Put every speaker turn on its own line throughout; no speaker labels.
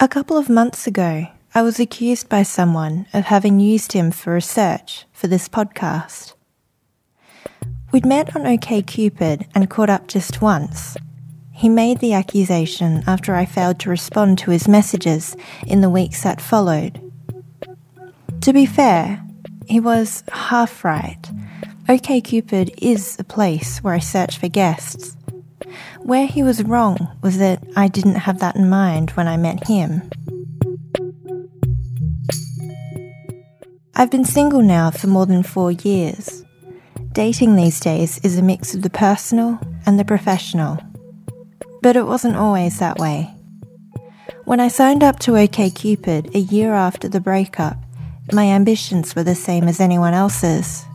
A couple of months ago, I was accused by someone of having used him for research for this podcast. We'd met on OKCupid and caught up just once. He made the accusation after I failed to respond to his messages in the weeks that followed. To be fair, he was half right. OKCupid is a place where I search for guests. Where he was wrong was that I didn't have that in mind when I met him. I've been single now for more than four years. Dating these days is a mix of the personal and the professional. But it wasn't always that way. When I signed up to OKCupid a year after the breakup, my ambitions were the same as anyone else's.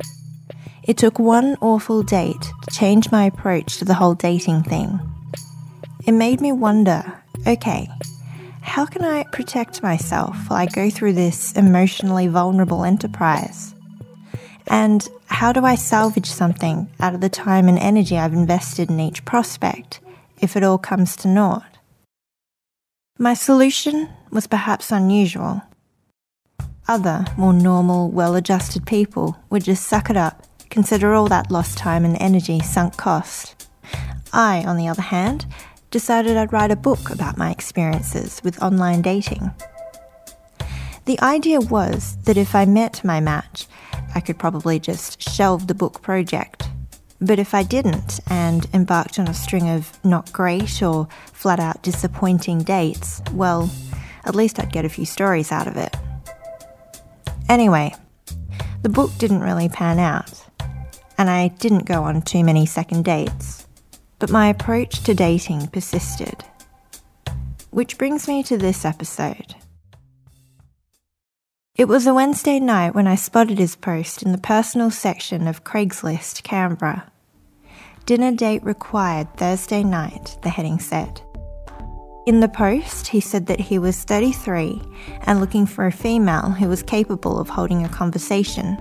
It took one awful date to change my approach to the whole dating thing. It made me wonder okay, how can I protect myself while I go through this emotionally vulnerable enterprise? And how do I salvage something out of the time and energy I've invested in each prospect if it all comes to naught? My solution was perhaps unusual. Other, more normal, well adjusted people would just suck it up, consider all that lost time and energy sunk cost. I, on the other hand, decided I'd write a book about my experiences with online dating. The idea was that if I met my match, I could probably just shelve the book project. But if I didn't and embarked on a string of not great or flat out disappointing dates, well, at least I'd get a few stories out of it. Anyway, the book didn't really pan out, and I didn't go on too many second dates but my approach to dating persisted. Which brings me to this episode. It was a Wednesday night when I spotted his post in the personal section of Craigslist, Canberra. Dinner date required Thursday night, the heading said. In the post, he said that he was 33 and looking for a female who was capable of holding a conversation.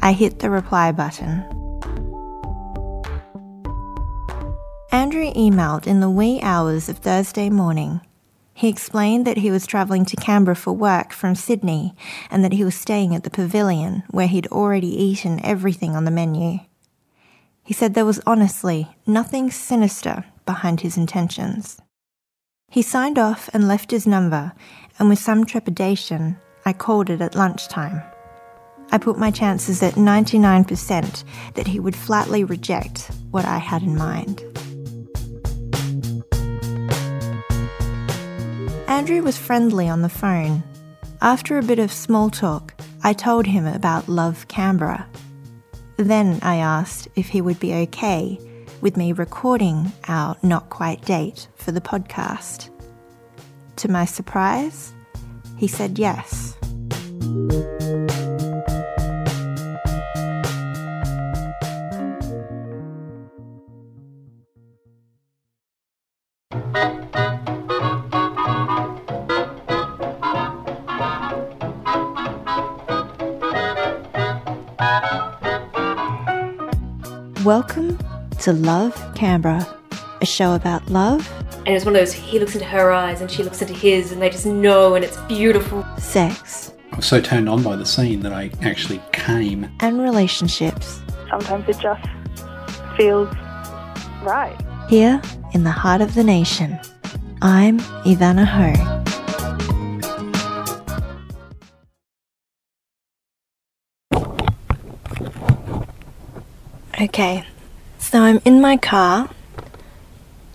I hit the reply button. Andrew emailed in the wee hours of Thursday morning. He explained that he was travelling to Canberra for work from Sydney and that he was staying at the pavilion where he'd already eaten everything on the menu. He said there was honestly nothing sinister behind his intentions. He signed off and left his number, and with some trepidation, I called it at lunchtime. I put my chances at 99% that he would flatly reject what I had in mind. Andrew was friendly on the phone. After a bit of small talk, I told him about Love Canberra. Then I asked if he would be okay with me recording our not quite date for the podcast. To my surprise, he said yes. Welcome to Love Canberra, a show about love.
And it's one of those, he looks into her eyes and she looks into his, and they just know, and it's beautiful.
Sex.
I was so turned on by the scene that I actually came.
And relationships.
Sometimes it just feels right.
Here in the heart of the nation, I'm Ivana Ho. Okay, so I'm in my car.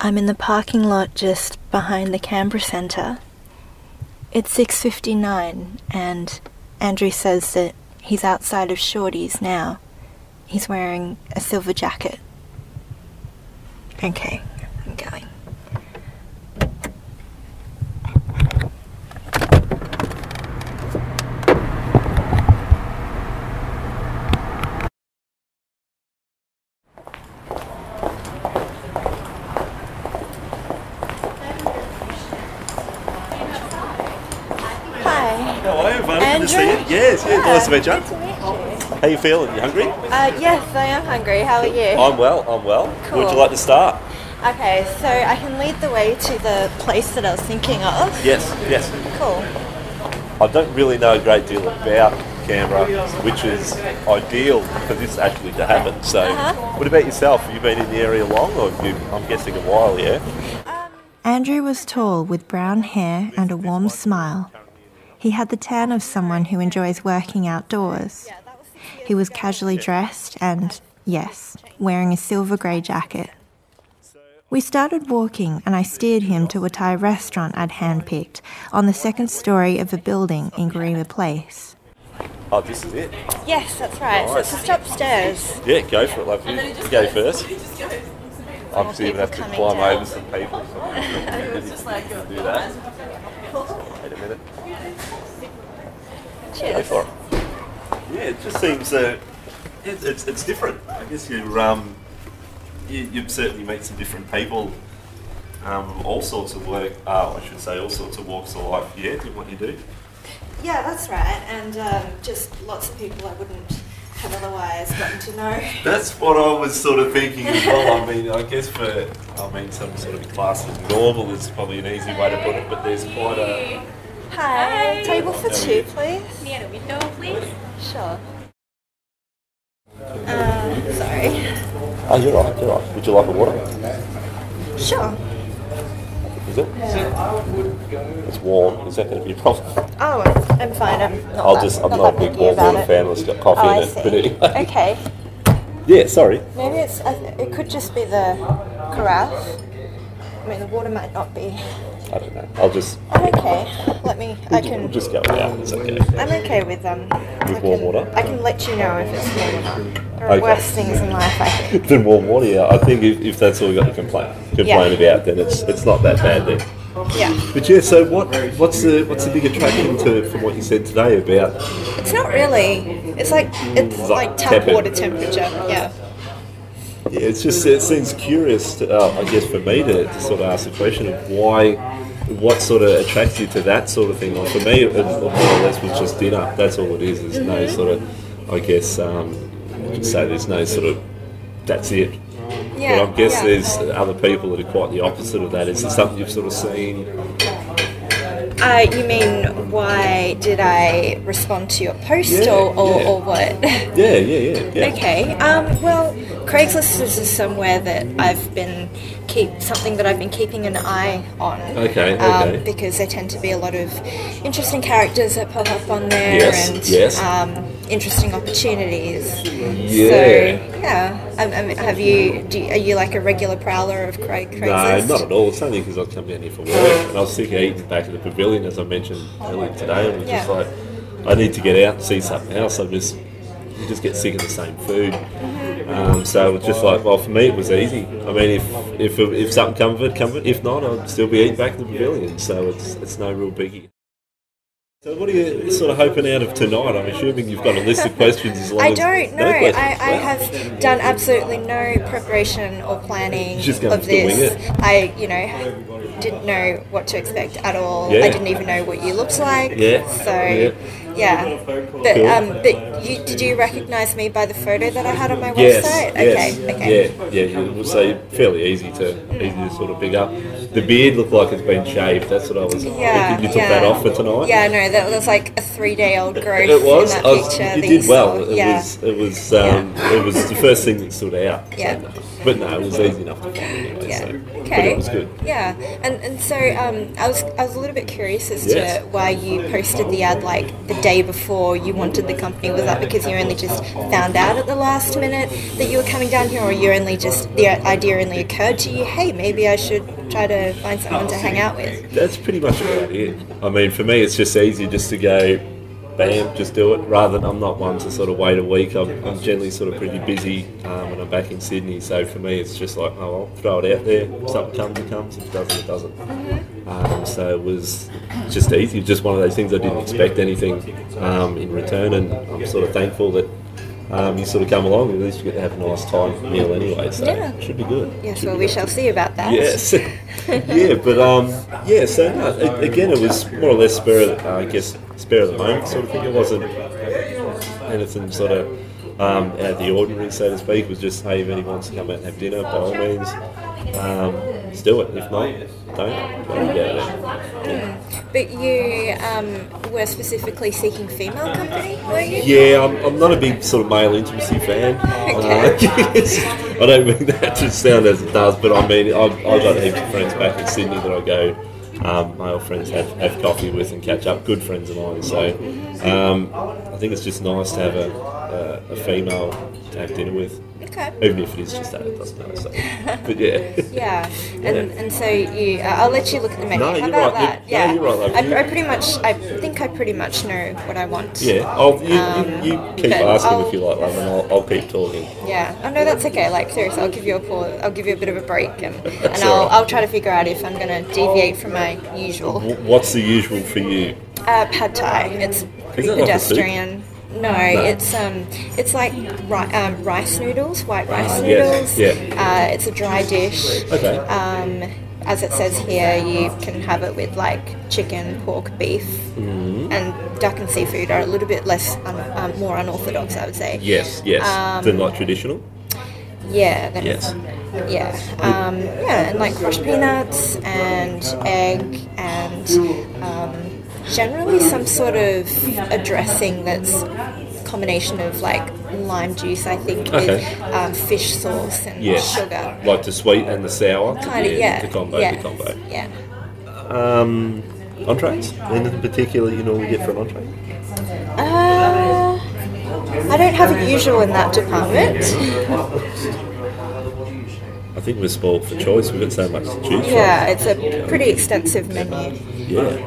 I'm in the parking lot just behind the Canberra Centre. It's 6:59 and Andrew says that he's outside of Shorty's now. He's wearing a silver jacket. Okay, I'm going.
Yes, yes. Nice to meet you. How you feeling? You hungry?
Uh, yes, I am hungry. How are you?
I'm well. I'm well.
Cool.
Would you like to start?
Okay, so I can lead the way to the place that I was thinking of.
Yes, yes.
Cool.
I don't really know a great deal about Canberra, which is ideal for this actually to happen. So,
Uh-huh.
what about yourself? Have you been in the area long, or have you, I'm guessing a while, yeah?
Andrew was tall with brown hair and a warm smile. He had the tan of someone who enjoys working outdoors. He was casually dressed and, yes, wearing a silver grey jacket. We started walking and I steered him to a Thai restaurant I'd handpicked on the second story of a building in Garema Place.
Oh, this is it.
Yes, that's right. So it's just upstairs.
Yeah, go for it. Love you. You go first. Obviously, even have to climb
down.
over some people. So I'm do that. Wait a minute. Go
Cheers.
for. Yeah, it just seems uh, it, it's it's different. I guess you um you you certainly meet some different people. Um, all sorts of work. Uh, I should say, all sorts of walks of life. Yeah, in what you do.
Yeah, that's right. And um, just lots of people I wouldn't have otherwise gotten to know.
That's what I was sort of thinking as well. I mean, I guess for, I mean, some sort of class of normal is probably an easy way to put it, but there's quite a.
Hi. Table for two, please.
Near the window, please.
Sure. Uh, sorry.
Oh, you're right, you're right. Would you like a water?
Sure.
Is it? It's warm. Is that going to be a problem?
Oh, I'm fine. I'm not
I'll
that,
just, I'm
not
not a big warm
about
water
it.
fan unless it's got coffee
Oh, I
in it.
see.
But anyway.
Okay.
Yeah, sorry.
Maybe it's. It could just be the carafe. I mean, the water might not be.
I don't know. I'll just,
I'm okay. Let me. I
we'll
can.
just go without. It's okay.
I'm okay with um. I
warm
can,
water?
I can let you know if it's warm or not. There are
Okay.
worse things in life. I think.
Then warm water, yeah. I think if, if that's all you got to complain, complain about, then it's it's not that bad then.
Yeah.
But yeah, so what what's the what's the big attraction to from what you said today about
It's not really. It's like it's
like
like tap
tepid.
water temperature. Yeah.
Yeah, it's just it seems curious, to, uh, I guess, for me to, to sort of ask the question of why, what sort of attracts you to that sort of thing. Like for me, it, more or less was just dinner. That's all it is. There's no
Mm-hmm.
sort of, I guess, um, I could say there's no sort of, that's it.
Yeah.
But I guess
yeah.
there's other people that are quite the opposite of that. Is it something you've sort of seen?
Uh, you mean why did I respond to your post
Yeah,
or, or,
yeah.
or what?
Yeah, yeah, yeah. yeah.
okay. Um, well, Craigslist is somewhere that I've been keep something that I've been keeping an eye on.
Okay,
Um,
okay.
because there tend to be a lot of interesting characters that pop up on there
Yes,
and
yes.
Um, interesting opportunities.
Yeah.
So yeah. Um, have you, do you? Are you like a regular prowler of Craig Craigslist?
No, not at all. It's only because I've come down here for work, and I was sick of eating back at the pavilion, as I mentioned earlier today, and was just like, I need to get out and see something else. I just, you just get sick of the same food. Um, so it was just like, well, for me it was easy. I mean, if if if something come of it, come of it. If not, I'd still be eating back in the pavilion. So it's it's no real biggie. So what are you sort of hoping out of tonight? I'm assuming you've got a list of questions as long
I don't know.
no
I. I have done absolutely no preparation or planning of
have to wing
this. I, you know, didn't know what to expect at all.
Yeah.
I didn't even know what you looked like.
Yeah.
So,
Yeah.
Yeah. But
Cool.
um, but you did you recognise me by the photo that I had on my website?
yes,
Okay. Okay.
yeah, yeah. You would say fairly easy to easy to sort of pick up. The beard looked like it's been shaved. That's what I was
Yeah,
thinking. You took
yeah.
that off for tonight.
Yeah, no, that was like a three-day-old growth
It was.
in that
I was
picture.
you
that
did well. It
yeah.
was. It was. Um, It was the first thing that stood out.
Yeah.
But no, it was easy enough to find anyway.
Yeah.
So.
Okay.
But it was good.
Yeah, and and so um, I was I was a little bit curious as
Yes.
to why you posted the ad like the day before you wanted the company. Was that because you only just found out at the last minute that you were coming down here, or you only just the idea only occurred to you? Hey, maybe I should try to find someone to hang out with.
That's pretty much about it. I mean, for me, it's just easy just to go, bam, just do it. Rather than I'm not one to sort of wait a week. I'm, I'm generally sort of pretty busy um, when I'm back in Sydney. So for me, it's just like, oh, I'll throw it out there. If something comes, it comes. If it doesn't, it doesn't. Um, so it was just easy. Just one of those things I didn't expect anything um, in return, and I'm sort of thankful that. Um, you sort of come along, at least you get to have a nice time meal anyway, so
Yeah.
it should be good.
Yes,
Should
well, we shall see about that.
Yes. yeah, but um, yeah. So no, a- again, it was more or less spur, of, uh, I guess, spur of the moment sort of thing. It wasn't anything sort of um, out of the ordinary, so to speak. It was just, hey, if anyone wants to come out and have dinner, by all means. um, just do it. If not, don't. Get it.
But you um, were specifically seeking female company, were you?
Yeah, I'm, I'm not a big sort of male intimacy fan. Uh, I don't mean that to sound as it does, but I mean I've, I've got heaps of friends back in Sydney that I go, um, male friends have, have coffee with and catch up. Good friends of mine. So um, I think it's just nice to have a, a, a female to have dinner with,
Okay.
even if it is just that. It doesn't matter. So. But yeah.
Yeah, and and so you, uh, I'll let you look at the menu.
No,
How
you're
about
right. You-
that?
no,
yeah,
you're right.
I, I pretty much, I think I pretty much know what I want.
Yeah, I'll, you,
Um,
you, you keep asking
I'll-
if you like, love, and I'll, I'll keep talking.
Yeah. Oh no, that's okay. Like seriously, I'll give you a pause. I'll give you a bit of a break, and and I'll
right.
I'll try to figure out if I'm gonna deviate from my usual.
What's the usual for you?
Uh, pad thai. It's pretty pedestrian. No, it's um, it's like ri- um, rice noodles, white rice
Ah, yes,
noodles.
yeah.
Uh, it's a dry dish.
Okay.
Um, as it says here, you can have it with like chicken, pork, beef,
Mm-hmm.
and duck and seafood are a little bit less, un- um, more unorthodox, I would say.
Yes, yes.
Um,
Than like traditional?
Yeah. Then
Yes.
Yeah. Um, yeah, and like crushed peanuts and egg and um, generally some sort of a dressing that's a combination of like lime juice, I think,
Okay.
with um, fish sauce and
Yes.
sugar.
Like the sweet and the sour?
Kind of, yeah.
The combo,
yeah.
the combo.
Yeah.
Um, entrees? Anything particular you normally get for an entree?
Uh, I don't have a usual in that department.
I think we're spoiled for choice. We've got so much to choose
Yeah, it's a pretty extensive menu.
Yeah.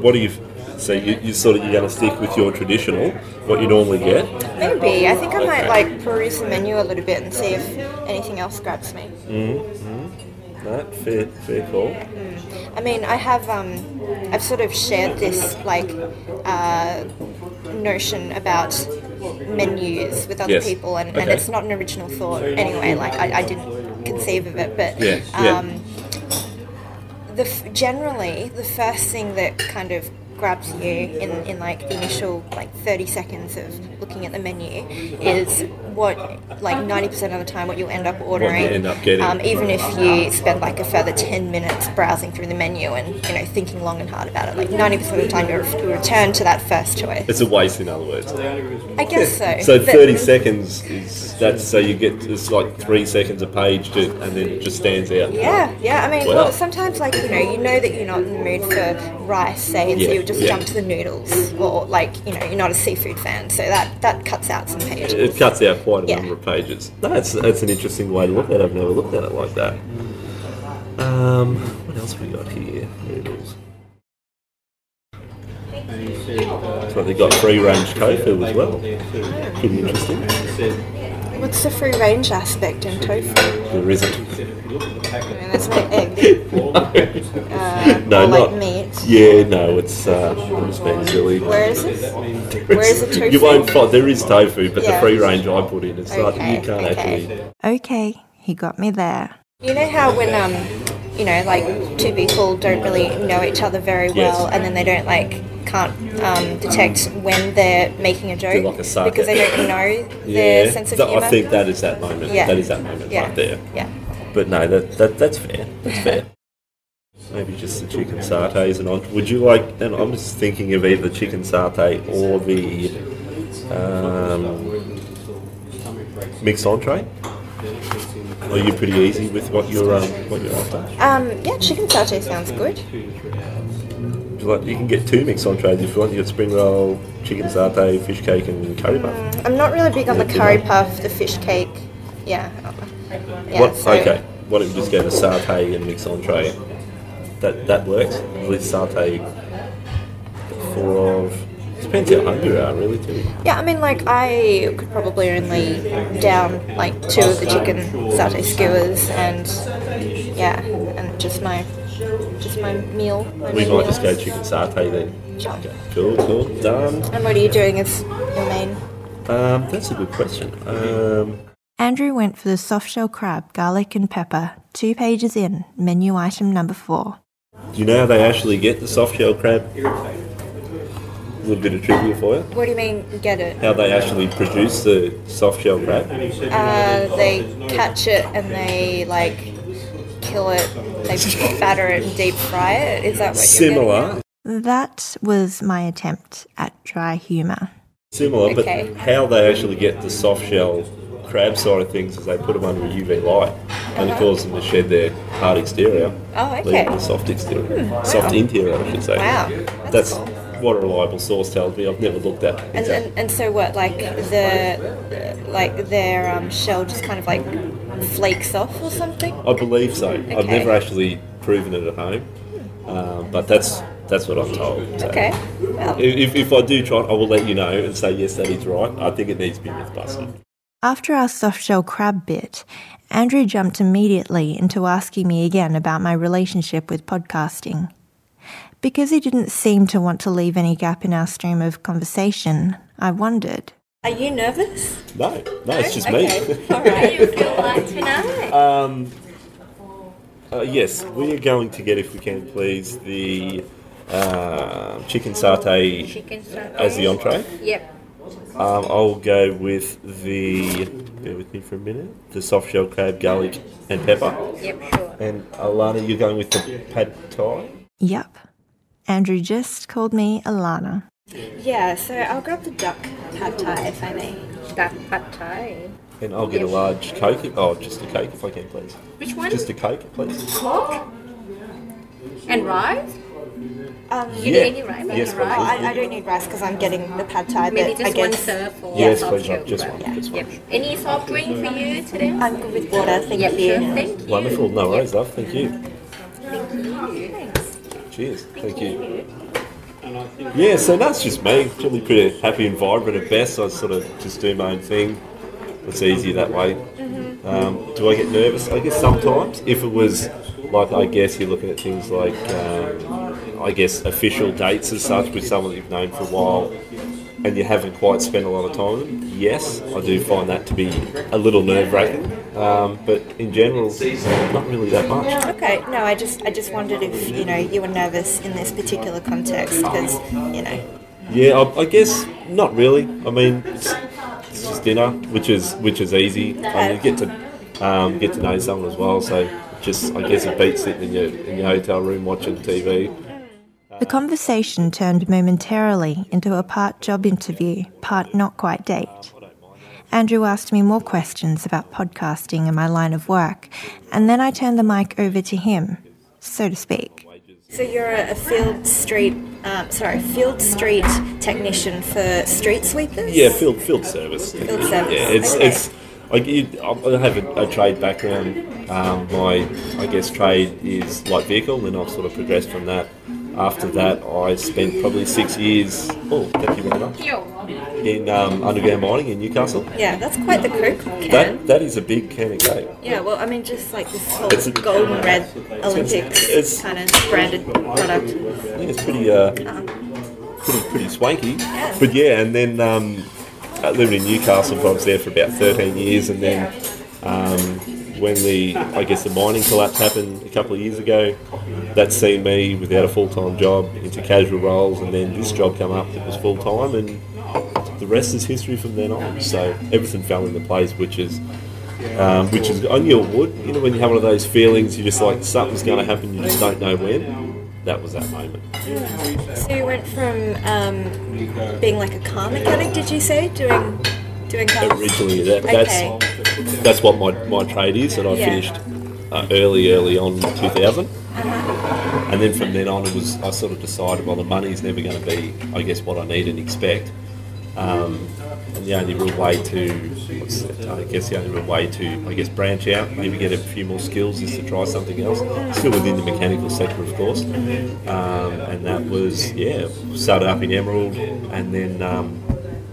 What do you... So you, you sort of you're going to stick with your traditional, what you normally get.
Maybe. I think I might
Okay.
like peruse the menu a little bit and see if anything else grabs me.
No, fair, fair call.
I mean, I have um, I've sort of shared this like uh, notion about menus with other
Yes.
people, and, and it's not an original thought anyway. Like I, I didn't conceive of it, but
Yeah, yeah.
The generally the first thing that kind of grabs you in, in like the initial like 30 seconds of looking at the menu is what like 90% of the time what you'll end up ordering
end up getting.
um, even if you spend like a further 10 minutes browsing through the menu and you know thinking long and hard about it like 90% of the time you'll return to that first choice
It's a waste, in other words.
i guess so
So
But-
30 seconds is that's so you get it's like three seconds a page to, and then it just stands out.
Yeah, yeah. I mean,
Wow.
well, sometimes like you know, you know that you're not in the mood for rice, say, and so you'll just
yeah.
jump to the noodles, or like you know, you're not a seafood fan, so that that cuts out some pages.
It cuts out quite a
Yeah.
number of pages. No, that's that's an interesting way to look at it. I've never looked at it like that. Um, what else have we got here? Noodles. So they've got free range tofu as well. Pretty interesting.
What's the free range aspect in tofu?
There isn't.
I mean, there's no egg, uh,
No,
or like
not-
meat.
Yeah, no, it's uh, I'm just being silly.
Where is it? Where is the tofu?
You won't find there is tofu, but
Yeah.
the free range I put in, it's not
Okay,
you can't
okay.
actually.
Okay, he got me there.
You know how when um, you know, like two people don't really know each other very
Yes.
well, and then they don't like can't um, detect when they're making a joke
like a
because they don't know their
Yeah,
sense of humour.
I think that is that moment.
Yeah.
That is that moment
yeah.
right there.
Yeah.
But no, that, that that's fair. That's fair. Maybe just the chicken satays and. Would you like? And I'm just thinking of either the chicken satay or the um, mixed entree. Are you pretty easy with what you're um, what you're after?
Um, yeah, chicken satay sounds good.
You, like, you can get two mixed entrees if you want. You got spring roll, chicken satay, fish cake, and curry puff.
I'm not really big on the
Yeah,
curry
good
puff, the fish cake. Yeah. Yeah,
what?
so-
Okay. Why don't we just go to satay and mixed entree? That that works. With satay, four of. Depends how hungry you are, really, too.
Yeah, I mean, like, I could probably only down, like, two of the chicken satay skewers and, yeah, and just my, just my meal. my
We
main
might
meal.
just go chicken satay then.
Sure.
Cool, cool, done.
And what are you doing as your main?
Um, that's a good question. Um,
Andrew went for the soft shell crab, garlic and pepper, two pages in, menu item number four.
do you know how they actually get the soft shell crab? Little bit of trivia for you.
What do you mean, get it?
How they actually produce the soft shell crab.
Uh, they catch it and they like kill it. They batter it and deep fry it. Is that what you're?
Similar,
That was my attempt at dry humour.
similar,
Okay.
but how they actually get the soft shell crab side of things is they put them under a UV light and it causes them to shed their hard exterior,
Oh,
leaving
okay.
the soft exterior, soft interior, I should say.
Wow,
That's,
that's cool.
What a reliable source tells me. I've never looked at.
And,
exactly.
and, and so what? Like the like their um, shell just kind of like flakes off or something?
I believe so. I've never actually proven it at home, um, but that's that's what I'm told. So
Okay. Well,
If, if I do try, I will let you know and say yes, that is right. I think it needs to be myth busted.
After our soft shell crab bit, Andrew jumped immediately into asking me again about my relationship with podcasting. Because he didn't seem to want to leave any gap in our stream of conversation, I wondered.
are you nervous?
No, no, it's just
okay.
me.
All right.
you feel like tonight?
um, uh, yes, we are going to get, if we can, please, the uh, chicken satay
Chicken satay.
as the entree.
Yep.
Um, I'll go with the. Bear with me for a minute. The soft shell crab, garlic, and pepper.
Yep, sure.
And Alana, you're going with the pad thai.
Yup. Andrew just called me Alana.
Yeah. So I'll grab the duck pad thai if I may.
Duck pad thai.
And I'll get a large Coke. if- Oh, just a Coke if I can, please.
Which one?
Just a Coke, please.
Pork? And rice?
Um,
You
Yeah.
need any rice?
Yes,
Any
please.
oh,
rice?
I, I don't need rice because I'm getting the pad thai.
Maybe
but I
just one
guess
serve for
Yes,
soft
please,
shell
just
crab.
one, just one.
Yep. Any soft drink for you today?
I'm good with water. Thank
yep,
you.
sure. Thank you.
Wonderful. No worries, love. Thank you.
Thank you.
Cheers. Thank you. Yeah, so that's just me. Generally pretty happy and vibrant at best. I sort of just do my own thing. It's easier that way. Um, do I get nervous? I guess sometimes. If it was like, I guess you're looking at things like, um, I guess, official dates as such with someone that you've known for a while and you haven't quite spent a lot of time with them, yes, I do find that to be a little nerve wracking. Um, but in general, not really that much.
Okay. No, I just I just wondered if you know you were nervous in this particular context because you know.
Yeah, I, I guess not really. I mean, it's, it's just dinner, which is which is easy. And you get to um, get to know someone as well. So just I guess it beats sitting in your in your hotel room watching TV.
The conversation turned momentarily into a part job interview, part not quite date. Andrew asked me more questions about podcasting and my line of work, and then I turned the mic over to him, so to speak.
So you're a, a field street, um, sorry, field street technician for street sweepers.
Yeah, field field service.
Field service,
Yeah, it's
okay.
it's. Like you, I have a, a trade background. Um, my, I guess, trade is light vehicle, and I've sort of progressed from that. After that, I spent probably six years. Oh, thank you very much. In um, underground mining in Newcastle.
Yeah, that's quite the crew can.
That that is a big can of Coke.
yeah, well, I mean, just like this whole
It's a-
gold red Olympics
it's-
kind of branded product.
I think it's pretty uh, pretty pretty swanky. But yeah, and then um, I lived in Newcastle. I was there for about 13 years, and then um, when the I guess the mining collapse happened a couple of years ago, that seen me without a full time job into casual roles, and then this job come up that was full time, and the rest is history from then on. So everything fell into place, which is. Um, which is, I knew it would. You know, when you have one of those feelings, you're just like something's going to happen, you just don't know when. That was that moment.
So you went from um, being like a car mechanic, did you say, doing doing cars?
originally. That, that's that's what my, my trade is, and I
Yeah.
finished uh, early, early on 2000. And then from then on, it was I sort of decided, well, the money's never going to be, I guess, what I need and expect. Um, and the only real way to, what's that, I guess, the only real way to, I guess, branch out, maybe get a few more skills, is to try something else. Still within the mechanical sector, of course. Um, and that was, yeah, started up in Emerald, and then um,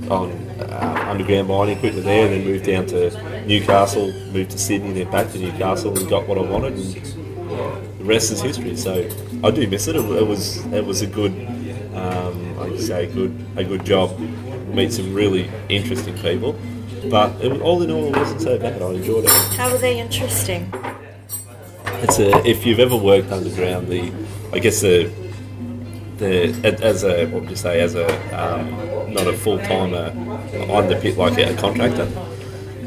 on uh, underground mining equipment there, and then moved down to Newcastle, moved to Sydney, then back to Newcastle, and got what I wanted. And the rest is history. So I do miss it. It, it was it was a good, um, I'd say a good a good job. Meet some really interesting people, but it, all in all, it wasn't so bad. I enjoyed it.
How were they interesting?
It's a if you've ever worked underground, the I guess the the as a what would you say as a um, not a full timer on the pit like a contractor.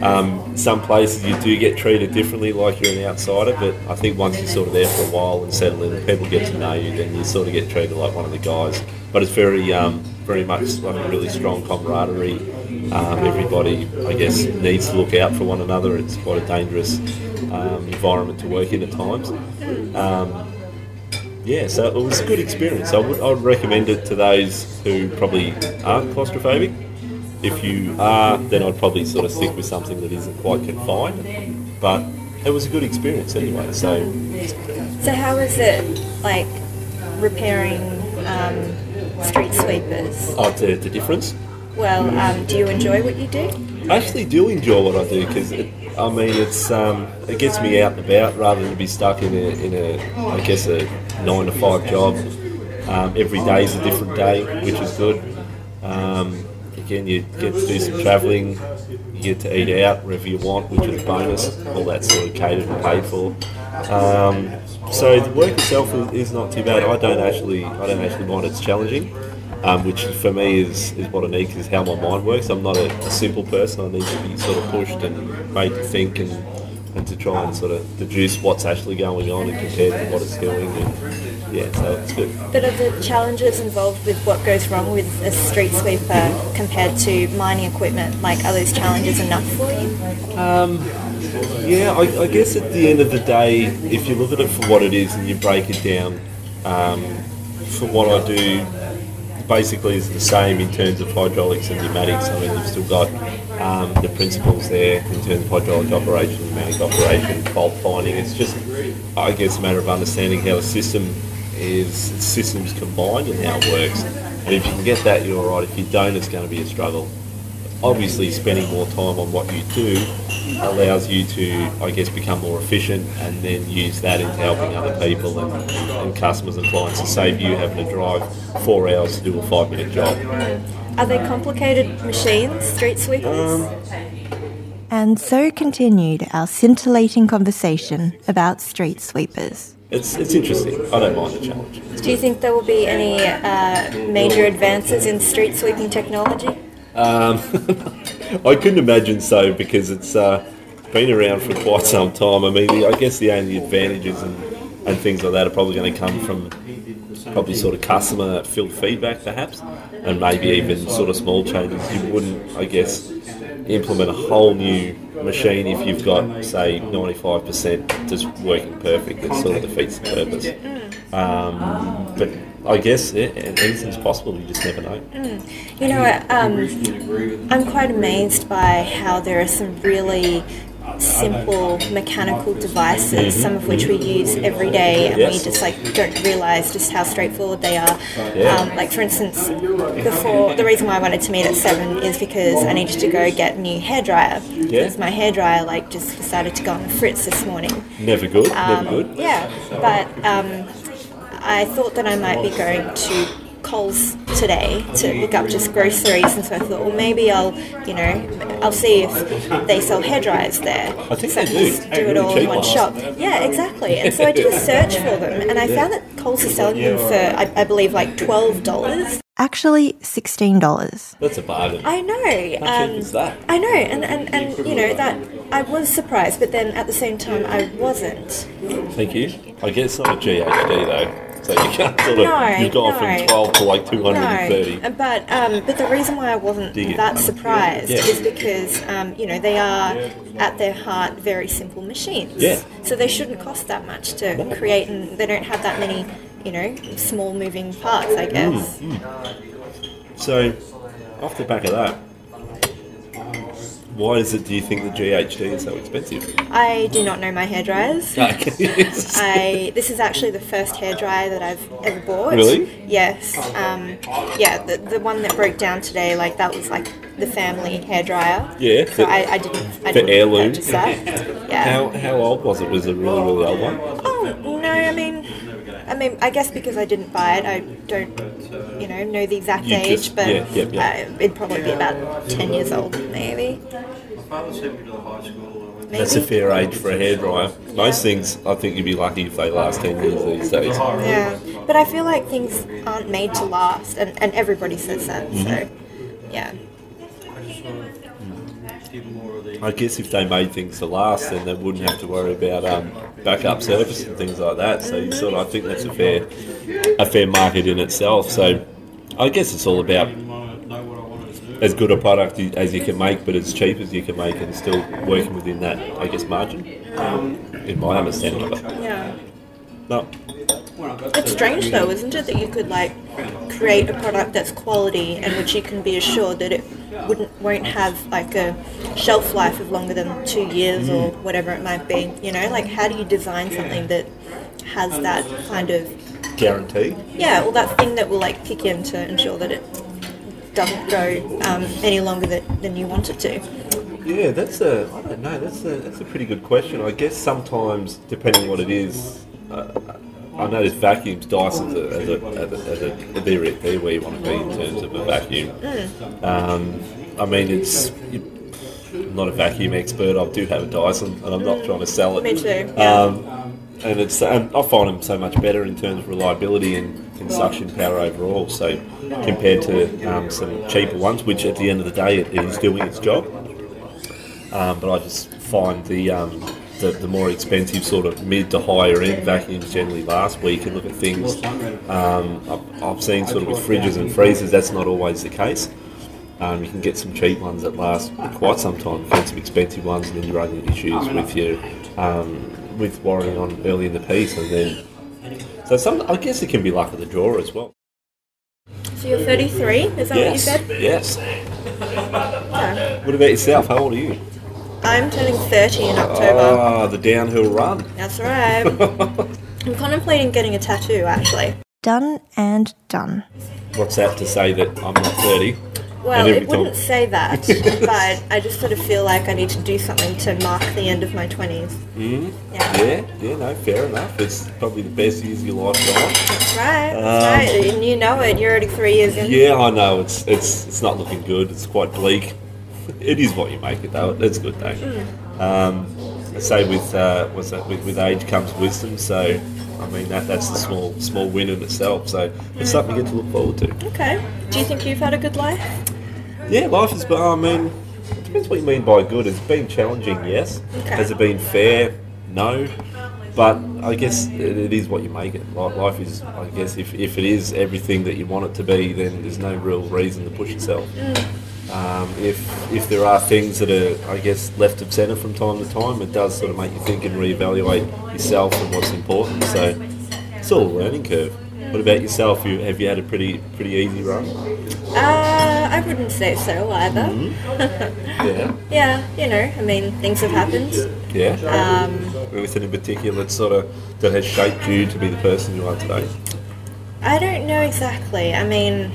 Um, some places you do get treated differently, like you're an outsider. But I think once you're sort of there for a while and settle in, people get to know you, then you sort of get treated like one of the guys. But it's very, um, very much like a really strong camaraderie. Um, everybody, I guess, needs to look out for one another. It's quite a dangerous um, environment to work in at times. Yeah, so it was a good experience. I would, I would recommend it to those who probably aren't claustrophobic. If you are, then I'd probably sort of stick with something that isn't quite confined. But it was a good experience anyway. So
So how is it like repairing um, street sweepers?
oh, the, the difference.
Well, um, do you enjoy what you do?
I actually do enjoy what I do because I mean it's um, it gets me out and about rather than be stuck in a, in a I guess a nine to five job. Um, every day is a different day, which is good. Um, again, you get to do some travelling, you get to eat out wherever you want, which is a bonus. All that's sort of catered and paid for. Um, so the work itself is, is not too bad. I don't actually I don't actually mind it's challenging um, which for me is, is what I need because how my mind works. I'm not a, a, simple person. I need to be sort of pushed and made to think and, and to try and sort of deduce what's actually going on and compare to what it's doing. And yeah, so it's good.
But are the challenges involved with what goes wrong with a street sweeper compared to mining equipment? Like, are those challenges enough for you?
Um, yeah, I, I, guess at the end of the day, if you look at it for what it is and you break it down, um, for what I do, basically is the same in terms of hydraulics and pneumatics. I mean, you've still got um, the principles there in terms of hydraulic operation, pneumatic operation, fault finding. It's just, I guess, a matter of understanding how a system is systems combined and how it works. And if you can get that, you're all right. If you don't, it's going to be a struggle obviously spending more time on what you do allows you to, I guess, become more efficient and then use that into helping other people and, and customers and clients to save you having to drive four hours to do a five minute job.
Are they complicated machines, street sweepers? Um,
and so continued our scintillating conversation about street sweepers.
It's, it's interesting. I don't mind the challenge.
Do you think there will be any uh, major advances in street sweeping technology?
Um, I couldn't imagine so because it's uh, been around for quite some time. I mean, the, I guess the only advantages and, and things like that are probably going to come from probably sort of customer filled feedback, perhaps, and maybe even sort of small changes. You wouldn't, I guess, implement a whole new machine if you've got, say, 95% just working perfect. It sort of defeats the purpose. Um, but I guess yeah, anything's possible. You just never know.
Mm. You know, um, I'm quite amazed by how there are some really simple mechanical devices, mm-hmm. some of which we use every day, and yes. we just like don't realize just how straightforward they are. Yeah. Um, like for instance, before the reason why I wanted to meet at seven is because I needed to go get a new hairdryer yeah. because my hairdryer like just decided to go on the fritz this morning.
Never good. Um, never good.
Yeah, but. Um, I thought that I might be going to Coles today to pick up just groceries, and so I thought, well, maybe I'll, you know, I'll see if they sell hair dryers there.
I think
so
they do.
Just do it all in one shop. Yeah, exactly. And so I did a search for them, and I found that Coles is selling them for, I, I believe, like twelve dollars.
Actually, sixteen dollars.
That's a bargain.
I know.
How cheap um, is that?
I know, and, and, and you know that I was surprised, but then at the same time I wasn't.
Thank you. I guess not a GHD though. So you can't sort of
no,
you've gone
no.
from twelve to like two hundred and thirty.
No, but um, but the reason why I wasn't that surprised yeah. is because um, you know they are at their heart very simple machines.
Yeah.
So they shouldn't cost that much to create, and they don't have that many you know small moving parts. I guess.
Mm, mm. So, off the back of that, why is it? Do you think the GHD is so expensive?
I do not know my hair dryers. I this is actually the first hair dryer that I've ever bought.
Really?
Yes. Um, yeah, the, the one that broke down today, like that was like the family hair dryer.
Yeah.
So I, I didn't. I
the
didn't
heirloom.
That. Yeah.
How how old was it? Was it a really really old one?
Oh no! I mean, I mean, I guess because I didn't buy it, I don't, you know, know the exact you age, just, but
yeah, yeah, yeah.
Uh, it'd probably be about ten years old, maybe. My father sent me to the high school. and I went-
That's a fair age for a hairdryer. Most things, I think you'd be lucky if they last 10 years these days.
Yeah, but I feel like things aren't made to last, and, and everybody says that.
Mm-hmm.
So, yeah.
I guess if they made things to last, then they wouldn't have to worry about um, backup service and things like that. So you sort of, I think that's a fair, a fair market in itself. So I guess it's all about as good a product as you can make, but as cheap as you can make, and still working within that, I guess, margin. Um, in my understanding of it.
Yeah.
No.
It's strange though, isn't it, that you could like create a product that's quality and which you can be assured that it wouldn't won't have like a shelf life of longer than two years or whatever it might be. You know, like how do you design something that has that kind of
Guarantee.
yeah, well that thing that will like kick in to ensure that it doesn't go um, any longer that, than you want it to.
Yeah, that's a. I don't know. That's a. That's a pretty good question. I guess sometimes, depending what it is, uh, I notice vacuums, Dyson's a, as a, as a, as a they're, they're where you want to be in terms of a vacuum. Um, I mean, it's. I'm not a vacuum expert. I do have a Dyson, and I'm not trying to sell it.
Me too. Yeah.
Um, and it's and I find them so much better in terms of reliability and, and suction power overall. So compared to um, some cheaper ones, which at the end of the day it, it is doing its job. Um, but I just find the, um, the the more expensive sort of mid to higher end vacuums generally last. Where you can look at things. Um, I've, I've seen sort of with fridges and freezers that's not always the case. Um, you can get some cheap ones that last quite some time. You get some expensive ones, and then you run into issues with your um, with worrying on early in the piece, and then so some. I guess it can be luck of the draw as well.
So you're 33, is that
yes,
what you said?
yes.
Okay.
What about yourself? How old are you?
I'm turning 30 in October.
Ah, the downhill run.
That's right. I'm contemplating getting a tattoo actually.
Done and done.
What's that to say that I'm not 30?
Well,
And every
it wouldn't say that, but I just sort of feel like I need to do something to mark the end of my 20s.
Mm,
Yeah.
yeah, yeah, no, fair enough. It's probably the best years of your life gone.
That's right. That's right. And you know it. You're already three years in.
Um, Yeah, I know. It's it's it's not looking good. It's quite bleak. It is what you make it, though. It's good, though.
Hmm.
Um, I say with uh, what's that? With, with age comes wisdom. So, I mean that that's the small small win in itself. So it's something you get to look forward to.
Okay. Do you think you've had a good life?
Yeah, life is. I mean, it depends what you mean by good. It's been challenging, yes.
Okay.
Has it been fair? No. But I guess it, it is what you make it. Life is, I guess, if, if it is everything that you want it to be, then there's no real reason to push yourself. Um, if if there are things that are, I guess, left of centre from time to time, it does sort of make you think and reevaluate yourself and what's important. So it's all a learning curve. What about yourself? You have you had a pretty pretty easy run?
Uh, I wouldn't say so either.
Mm-hmm. Yeah.
Yeah, you know, I mean, things have happened.
Yeah.
Um,
Anything in particular that sort of that has shaped you to be the person you are today?
I don't know exactly. I mean,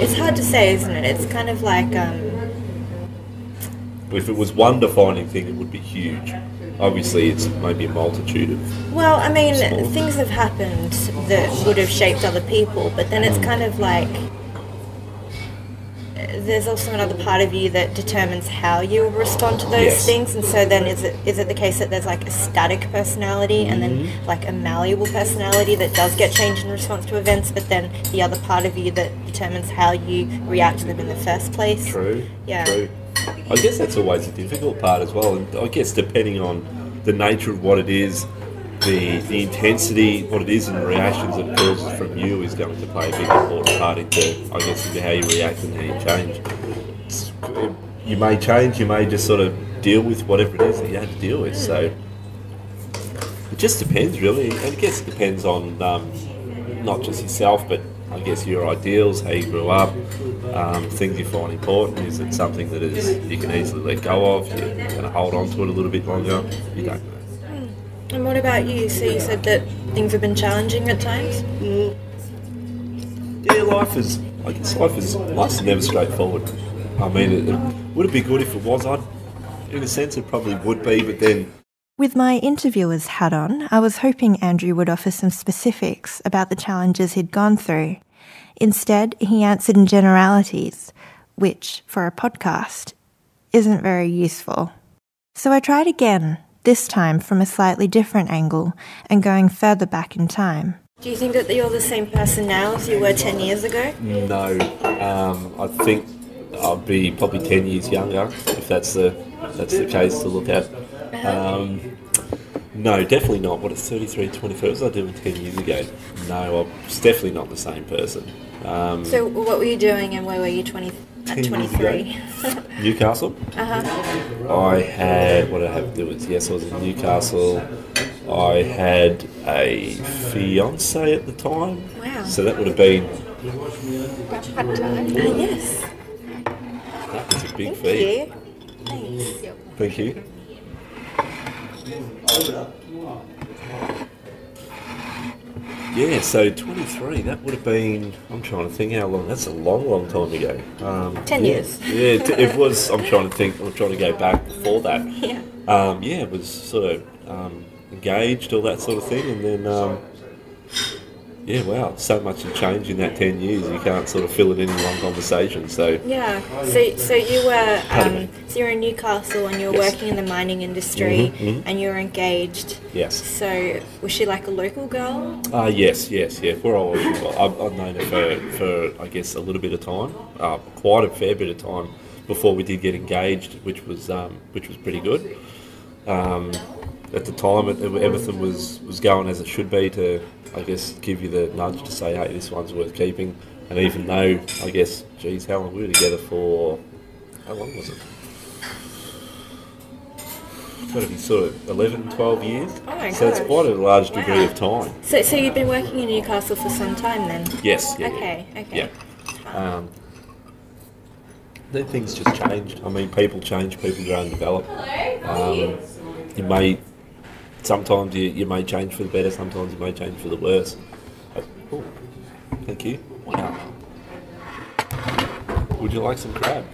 it's hard to say, isn't it? It's kind of like, um,
If it was one defining thing, it would be huge. Obviously, it's maybe a multitude of.
well, I mean,
Small.
things have happened that would have shaped other people, but then
Mm.
it's kind of like there's also another part of you that determines how you will respond to those
Yes.
things and so then is it is it the case that there's like a static personality and then
Mm-hmm.
like a malleable personality that does get changed in response to events but then the other part of you that determines how you react to them in the first place
True.
Yeah.
True. I guess that's always a difficult part as well, and I guess depending on the nature of what it is, the the intensity, what it is, and the reactions it causes from you is going to play a big important part into, I guess, into how you react and how you change. You may change, you may just sort of deal with whatever it is that you have to deal with. So it just depends, really, and I guess it depends on um, not just yourself, but I guess your ideals, how you grew up, um, things you find important. Is it something that is you can easily let go of? You're going to hold on to it a little bit longer. You don't know.
And what about you so you said that things have been challenging at times
Yeah, life is. I guess life is. Life's never straightforward. I mean, it, it, would it be good if it was? I'd, in a sense, it probably would be, but then
With my interviewer's hat on, I was hoping Andrew would offer some specifics about the challenges he'd gone through. Instead, he answered in generalities, which, for a podcast, isn't very useful. So I tried again, this time from a slightly different angle and going further back in time.
Do you think that you're the same person now as you were 10 years ago?
No, um, I think I'll be probably ten years younger if that's the that's the case to look at. Um, no, definitely not. What it's 33, 24 what was I doing ten years ago? No, I'm definitely not the same person. Um,
So, what were you doing and where were you 20, at 23?
Newcastle.
Uh-huh.
I had what did I have to do with? Yes, I was in Newcastle. I had a fiance at the time.
Wow.
So that would have been
Ah, yes.
that was a big
Thank
fee.
you. Thanks.
Thank you. Yeah, so 23, that would have been, I'm trying to think how long, that's a long, long time ago. Um,
10
yeah.
years.
Yeah, it, it was, I'm trying to think, I'm trying to go back before that.
Yeah.
Um, yeah, it was sort of um, engaged, all that sort of thing, and then, um, yeah, wow, so much has changed in that 10 years, you can't sort of fill it in in one conversation, so
Yeah. So, so you were um, so you were in Newcastle and you were
Yes.
working in the mining industry
Mhm, mhm.
and you were engaged.
yes.
So was she like a local girl?
Uh, yes, yes, yeah. For all, I've, I've known her for, for, I guess, a little bit of time, uh, quite a fair bit of time before we did get engaged, which was um, which was pretty good. Um, at the time, it, everything was, was going as it should be to, I guess, give you the nudge to say, hey, this one's worth keeping. And even though, I guess, geez, how long were we were together for? How long was it? It's got to be sort of 11, 12 years.
Oh my
so it's quite a large degree
Wow.
of time.
So, so you've been working in Newcastle for some time then?
Yes. Yeah,
Okay. Okay.
Yeah. Um, then things just changed. I mean, people change, people grow and develop. Um, you may sometimes you, you may change for the better, sometimes you may change for the worse. But, oh, thank you. Wow. Would you like some crab?